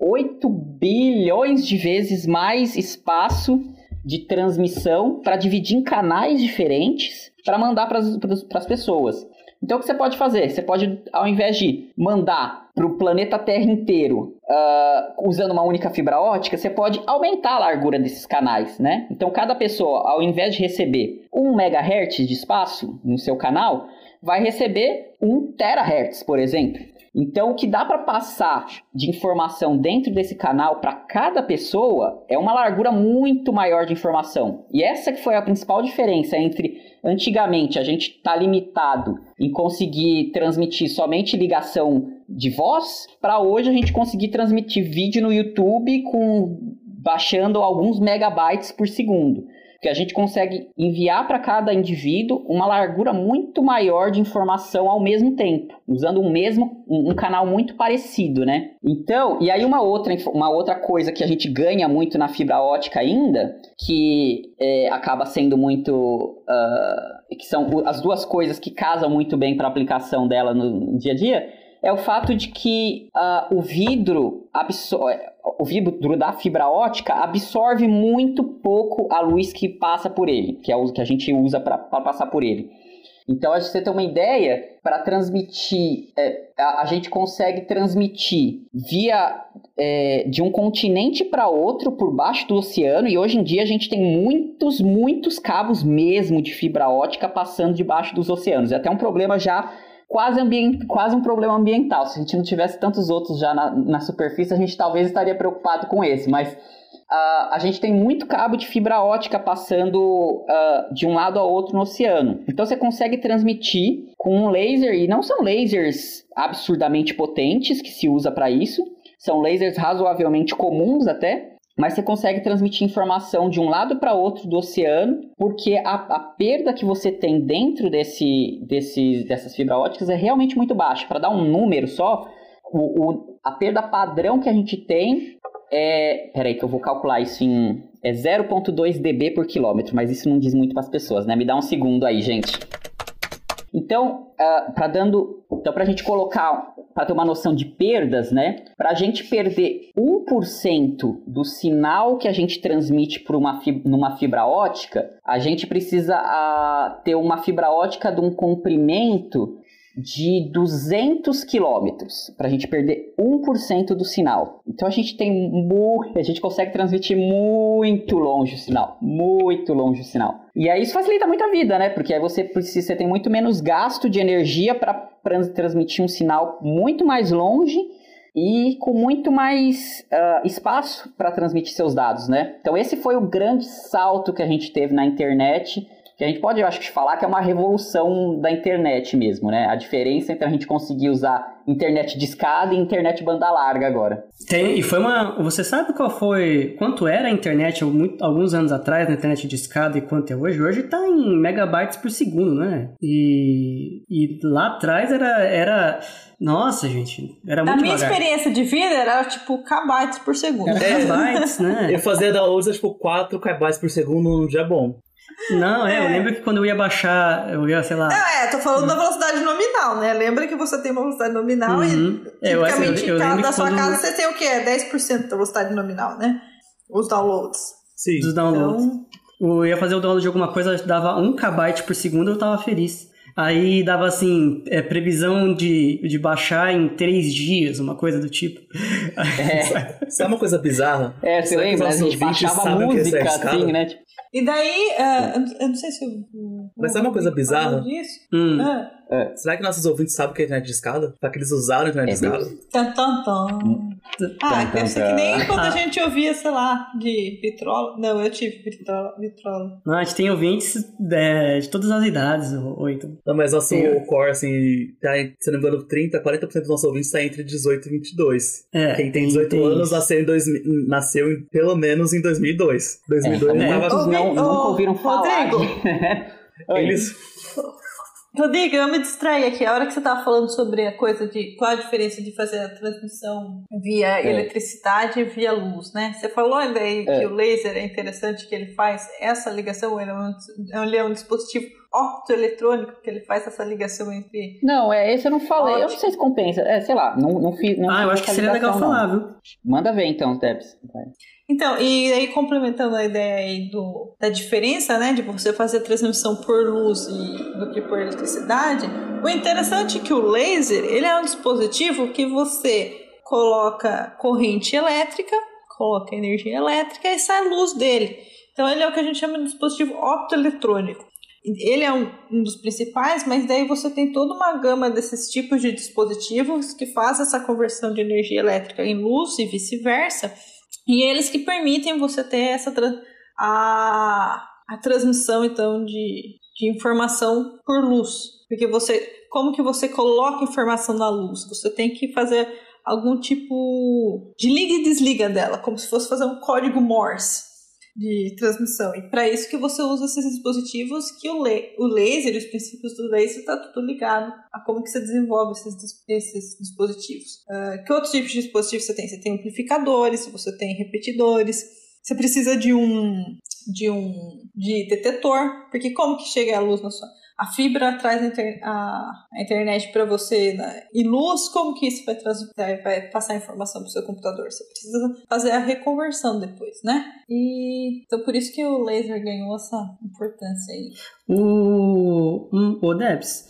8 bilhões de vezes mais espaço de transmissão para dividir em canais diferentes para mandar para as pessoas. Então, o que você pode fazer? Você pode, ao invés de mandar para o planeta Terra inteiro uh, usando uma única fibra ótica, você pode aumentar a largura desses canais, né? Então, cada pessoa, ao invés de receber 1 MHz de espaço no seu canal, vai receber 1 THz, por exemplo. Então, o que dá para passar de informação dentro desse canal para cada pessoa é uma largura muito maior de informação. E essa que foi a principal diferença entre antigamente a gente está limitado em conseguir transmitir somente ligação de voz, para hoje a gente conseguir transmitir vídeo no YouTube com baixando alguns megabytes por segundo que a gente consegue enviar para cada indivíduo uma largura muito maior de informação ao mesmo tempo, usando um mesmo um, canal muito parecido, né? Então, e aí uma outra, uma outra coisa que a gente ganha muito na fibra ótica ainda, que é, acaba sendo muito uh, que são as duas coisas que casam muito bem para a aplicação dela no dia a dia, é o fato de que uh, o vidro absorve, o vidro da fibra ótica absorve muito pouco a luz que passa por ele, que é o que a gente usa para passar por ele. Então, que você tem uma ideia, para transmitir, é, a, a, gente consegue transmitir via é, de um continente para outro por baixo do oceano, e hoje em dia a gente tem muitos, muitos cabos mesmo de fibra ótica passando debaixo dos oceanos. É até um problema já quase, quase um problema ambiental. Se a gente não tivesse tantos outros já na, na superfície, a gente talvez estaria preocupado com esse, mas uh, a gente tem muito cabo de fibra ótica passando uh, de um lado ao outro no oceano. Então você consegue transmitir com um laser, e não são lasers absurdamente potentes que se usa para isso, são lasers razoavelmente comuns até, mas você consegue transmitir informação de um lado para outro do oceano, porque a, a, perda que você tem dentro desse, desse, dessas fibras óticas é realmente muito baixa. Para dar um número só, o, o, a perda padrão que a gente tem é. Peraí, que eu vou calcular isso em. É 0,2 dB por quilômetro, mas isso não diz muito para as pessoas, né? Me dá um segundo aí, gente. Então, uh, para dando, então para a gente colocar, para ter uma noção de perdas, né? Para a gente perder 1% do sinal que a gente transmite por uma fibra, numa fibra ótica, a gente precisa uh, ter uma fibra ótica de um comprimento de 200 quilômetros para a gente perder 1% do sinal. Então a gente tem muito, a gente consegue transmitir muito longe o sinal, muito longe o sinal. E aí isso facilita muito a vida, né? Porque aí você precisa, você tem muito menos gasto de energia para transmitir um sinal muito mais longe e com muito mais uh, espaço para transmitir seus dados, né? Então esse foi o grande salto que a gente teve na internet que a gente pode, eu acho que, falar que é uma revolução da internet mesmo, né? A diferença entre a gente conseguir usar internet de escada e internet banda larga agora. Tem, e foi uma. Você sabe qual foi. Quanto era a internet muito, alguns anos atrás, na internet de escada e quanto é hoje? Hoje tá em megabytes por segundo, né? E, e lá atrás era. era nossa, gente, era muito Na minha devagar. experiência de vida era tipo kbytes por segundo. Era kbytes, né? Eu fazia downloads tipo 4 kbytes por segundo num dia bom. Não, é, eu É. lembro que quando eu ia baixar, eu ia, sei lá. É, tô falando da velocidade nominal, né? Lembra que você tem uma velocidade nominal Uhum. e É, eu- eu- tipicamente eu da que sua quando- casa você tem o quê? 10% da velocidade nominal, né? Os downloads. Sim. dos downloads. Então, Eu ia fazer o download de alguma coisa, dava 1 kbyte por segundo, eu tava feliz. Aí dava assim, é, previsão de, de baixar em 3 dias, uma coisa do tipo. É, Sabe uma coisa bizarra? é você lembra? A gente baixava é música assim, né? Tipo, E daí, ah, eu não- eu não sei se o. o- Mas sabe uma coisa bizarra? Disso. Hum. Ah, Será que nossos ouvintes sabem o que é internet de escada? Será que eles usaram a internet de É escada? tan, tan, tan. Ah, deve tan, ser que nem quando a gente ouvia, sei lá, de vitrola. Não, eu tive vitrola. vitrola. Não, a gente tem ouvintes é, de todas as idades, então. Não, mas nosso Sim. core, assim, tá, se não me engano, 30, 40% dos nossos ouvintes tá entre 18 e 22. É, Quem tem 18 tem anos nasceu, em 2000, nasceu em- pelo menos em 2002. é, 2002 então É. não tava... muitos não, Ouvi- nunca ouviram falar. Rodrigo. de-. Eles... Rodrigo, eu me distraí aqui. A hora que você tava falando sobre a coisa de qual a diferença de fazer a transmissão via É. eletricidade e via luz, né? Você falou ainda aí É. que o laser é interessante que ele faz essa ligação, ele é um, ele é um dispositivo optoeletrônico que ele faz essa ligação entre. Não, é, esse eu não falei. Eu não sei se compensa. É, sei lá, não, não fiz. Não Ah, eu fiz acho que seria legal não. falar, viu? Manda ver então, Debs. Então, e aí complementando a ideia aí do, da diferença, né, de você fazer transmissão por luz e, do que por eletricidade, o interessante é que o laser, ele é um dispositivo que você coloca corrente elétrica, coloca energia elétrica e sai luz dele. Então ele é o que a gente chama de dispositivo optoeletrônico. Ele é um, um dos principais, mas daí você tem toda uma gama desses tipos de dispositivos que faz essa conversão de energia elétrica em luz e vice-versa. E eles que permitem você ter essa a, a transmissão então de, de informação por luz. Porque você como que você coloca informação na luz? Você tem que fazer algum tipo de liga e desliga dela, como se fosse fazer um código Morse de transmissão. E para isso que você usa esses dispositivos que o, o laser, os princípios do laser, está tudo ligado a como que você desenvolve esses, esses dispositivos. Ah, que outros tipos de dispositivos você tem? Você tem amplificadores, você tem repetidores, você precisa de um de um de detetor, porque como que chega a luz na sua a fibra traz a, inter- a- a internet para você né? e luz, como que isso vai, trans- vai- passar a informação para o seu computador? Você precisa fazer a reconversão depois, né? E então por isso que o laser ganhou essa importância aí. O, o Debs,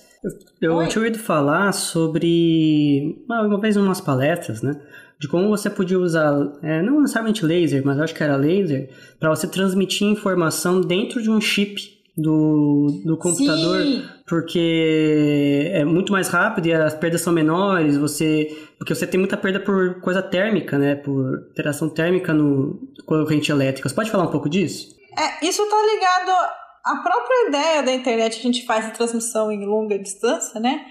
eu, Oi. tinha ouvido falar sobre, uma vez, umas palestras, né? De como você podia usar, é, não necessariamente laser, mas acho que era laser, para você transmitir informação dentro de um chip do, do computador, Sim. porque é muito mais rápido e as perdas são menores, você porque você tem muita perda por coisa térmica, né? Por interação térmica no corrente elétrica. Você pode falar um pouco disso? É, isso tá ligado à própria ideia da internet, a gente faz a transmissão em longa distância, né?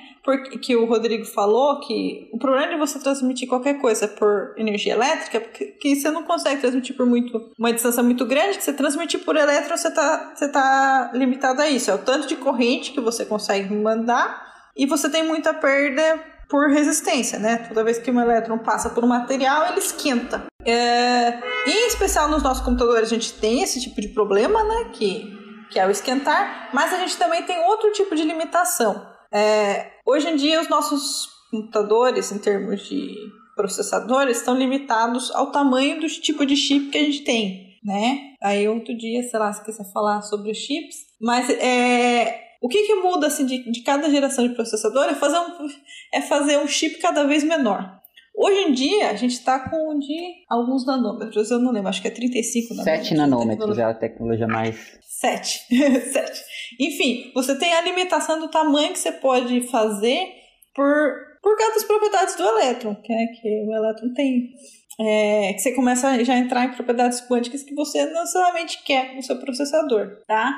Que o Rodrigo falou que o problema de você transmitir qualquer coisa por energia elétrica é porque que você não consegue transmitir por muito uma distância muito grande, que você transmitir por elétron, você tá, você tá limitado a isso. É o tanto de corrente que você consegue mandar e você tem muita perda por resistência, né? Toda vez que um elétron passa por um material, ele esquenta. É, em especial nos nossos computadores a gente tem esse tipo de problema, né? Que, que é o esquentar, mas a gente também tem outro tipo de limitação. É, hoje em dia os nossos computadores, em termos de processadores, estão limitados ao tamanho do tipo de chip que a gente tem, né? Aí outro dia, sei lá, se quiser falar sobre os chips, mas é, o que, que muda assim, de, de cada geração de processador é fazer, um, é fazer um chip cada vez menor. Hoje em dia, a gente está com de alguns nanômetros, eu não lembro, acho que é 35 nanômetros. 7 nanômetros é a tecnologia mais. 7. 7. Enfim, você tem a limitação do tamanho que você pode fazer por, por causa das propriedades do elétron, que é que o elétron tem. É, que você começa a já entrar em propriedades quânticas que você não necessariamente quer no seu processador, tá?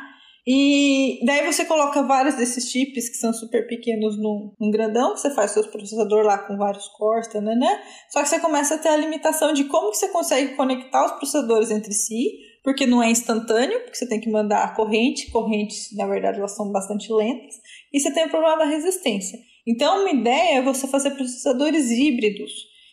E daí você coloca vários desses chips que são super pequenos num, num grandão, que você faz seu processador lá com vários cores, né? Só que você começa a ter a limitação de como que você consegue conectar os processadores entre si, porque não é instantâneo, porque você tem que mandar a corrente, correntes, na verdade, elas são bastante lentas, e você tem o problema da resistência. Então, uma ideia é você fazer processadores híbridos.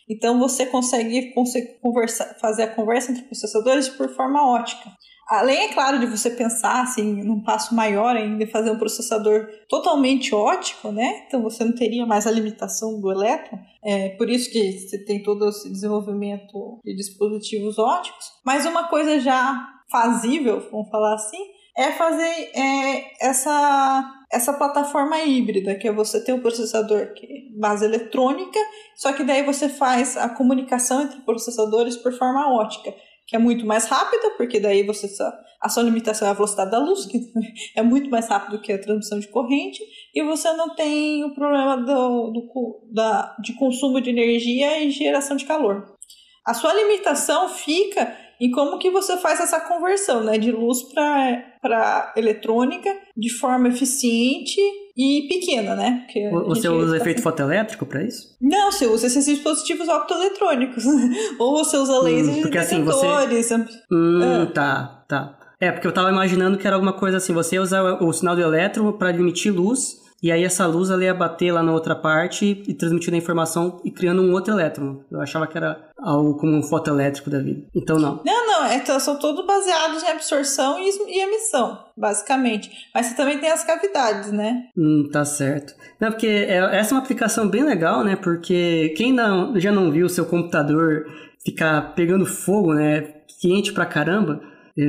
Então, você consegue conversa, fazer a conversa entre processadores por forma ótica. Além, é claro, de você pensar assim, num passo maior ainda fazer um processador totalmente ótico, né? Então você não teria mais a limitação do elétron. É por isso que você tem todo esse desenvolvimento de dispositivos óticos. Mas uma coisa já fazível, vamos falar assim, é fazer é, essa, essa plataforma híbrida, que é você ter um processador que é base eletrônica, só que daí você faz a comunicação entre processadores por forma ótica que é muito mais rápida, porque daí você a sua limitação é a velocidade da luz, que é muito mais rápido que a transmissão de corrente, e você não tem o problema do, do da, de consumo de energia e geração de calor. A sua limitação fica em como que você faz essa conversão né, de luz para eletrônica de forma eficiente e pequena, né? Porque você usa efeito fotoelétrico para isso? Não, você usa esses dispositivos optoeletrônicos. Ou você usa lasers hum, porque, assim, você... Hum, ah. tá, tá. É, porque eu tava imaginando que era alguma coisa assim, você usa o sinal do elétron para emitir luz e aí essa luz ela ia bater lá na outra parte e transmitindo a informação e criando um outro elétron. Eu achava que era algo como um fotoelétrico da vida. Então não. Não, não, é, são todos baseados em absorção e, e, emissão, basicamente. Mas você também tem as cavidades, né? Hum, tá certo. Não, porque é, essa é uma aplicação bem legal, né? Porque quem não, já não viu o seu computador ficar pegando fogo, né? Quente pra caramba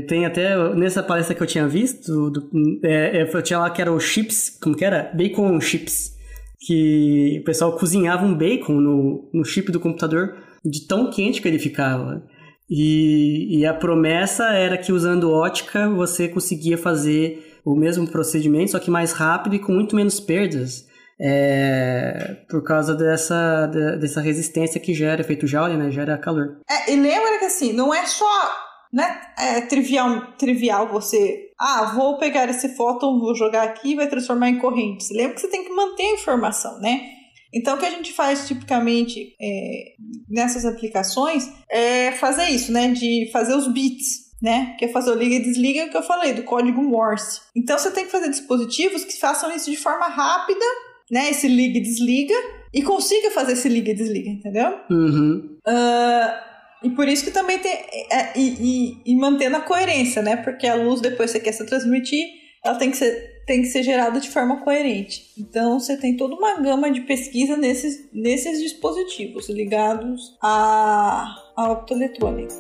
tem até, nessa palestra que eu tinha visto, do, é, é, eu tinha lá que era o chips, como que era? Bacon chips. Que o pessoal cozinhava um bacon no, no chip do computador de tão quente que ele ficava. E, e a promessa era que usando ótica você conseguia fazer o mesmo procedimento, só que mais rápido e com muito menos perdas. É, por causa dessa, dessa resistência que gera efeito Joule, né? Gera calor. É, e lembra que assim, não é só né? É trivial, trivial você. Ah, vou pegar esse fóton, vou jogar aqui e vai transformar em corrente. Você lembra que você tem que manter a informação, né? Então, o que a gente faz tipicamente é, nessas aplicações é fazer isso, né? De fazer os bits, né? Que é fazer o liga e desliga, que eu falei, do código Morse. Então, você tem que fazer dispositivos que façam isso de forma rápida, né? Esse liga e desliga, e consiga fazer esse liga e desliga, entendeu? Uhum. Uh, e por isso que também tem. É, e, e, e, mantendo a coerência, né? Porque a luz, depois que você quer se transmitir, ela tem que ser, tem que ser gerada de forma coerente. Então você tem toda uma gama de pesquisa nesses, nesses dispositivos ligados à, à optoeletrônica.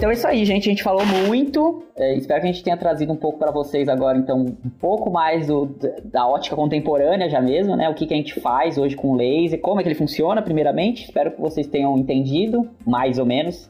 Então é isso aí, gente. A gente falou muito. É, espero que a gente tenha trazido um pouco para vocês agora, então, um pouco mais do, da ótica contemporânea já mesmo, né? O que, que a gente faz hoje com o laser, como é que ele funciona, primeiramente. Espero que vocês tenham entendido, mais ou menos.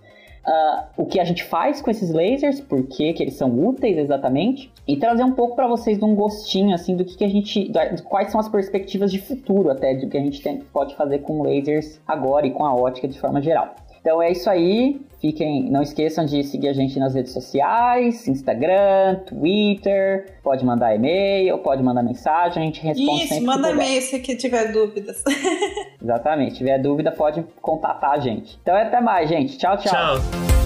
Uh, o que a gente faz com esses lasers, por que, eles são úteis exatamente, e trazer um pouco para vocês de um gostinho assim do que, que a gente, do, quais são as perspectivas de futuro até do que a gente tem, pode fazer com lasers agora e com a ótica de forma geral. Então é isso aí. Fiquem, não esqueçam de seguir a gente nas redes sociais, Instagram, Twitter, pode mandar e-mail, pode mandar mensagem, a gente responde Isso, sempre manda e-mail se que tiver dúvidas. Exatamente, se tiver dúvida pode contatar a gente. Então até mais, gente. Tchau, tchau. Tchau.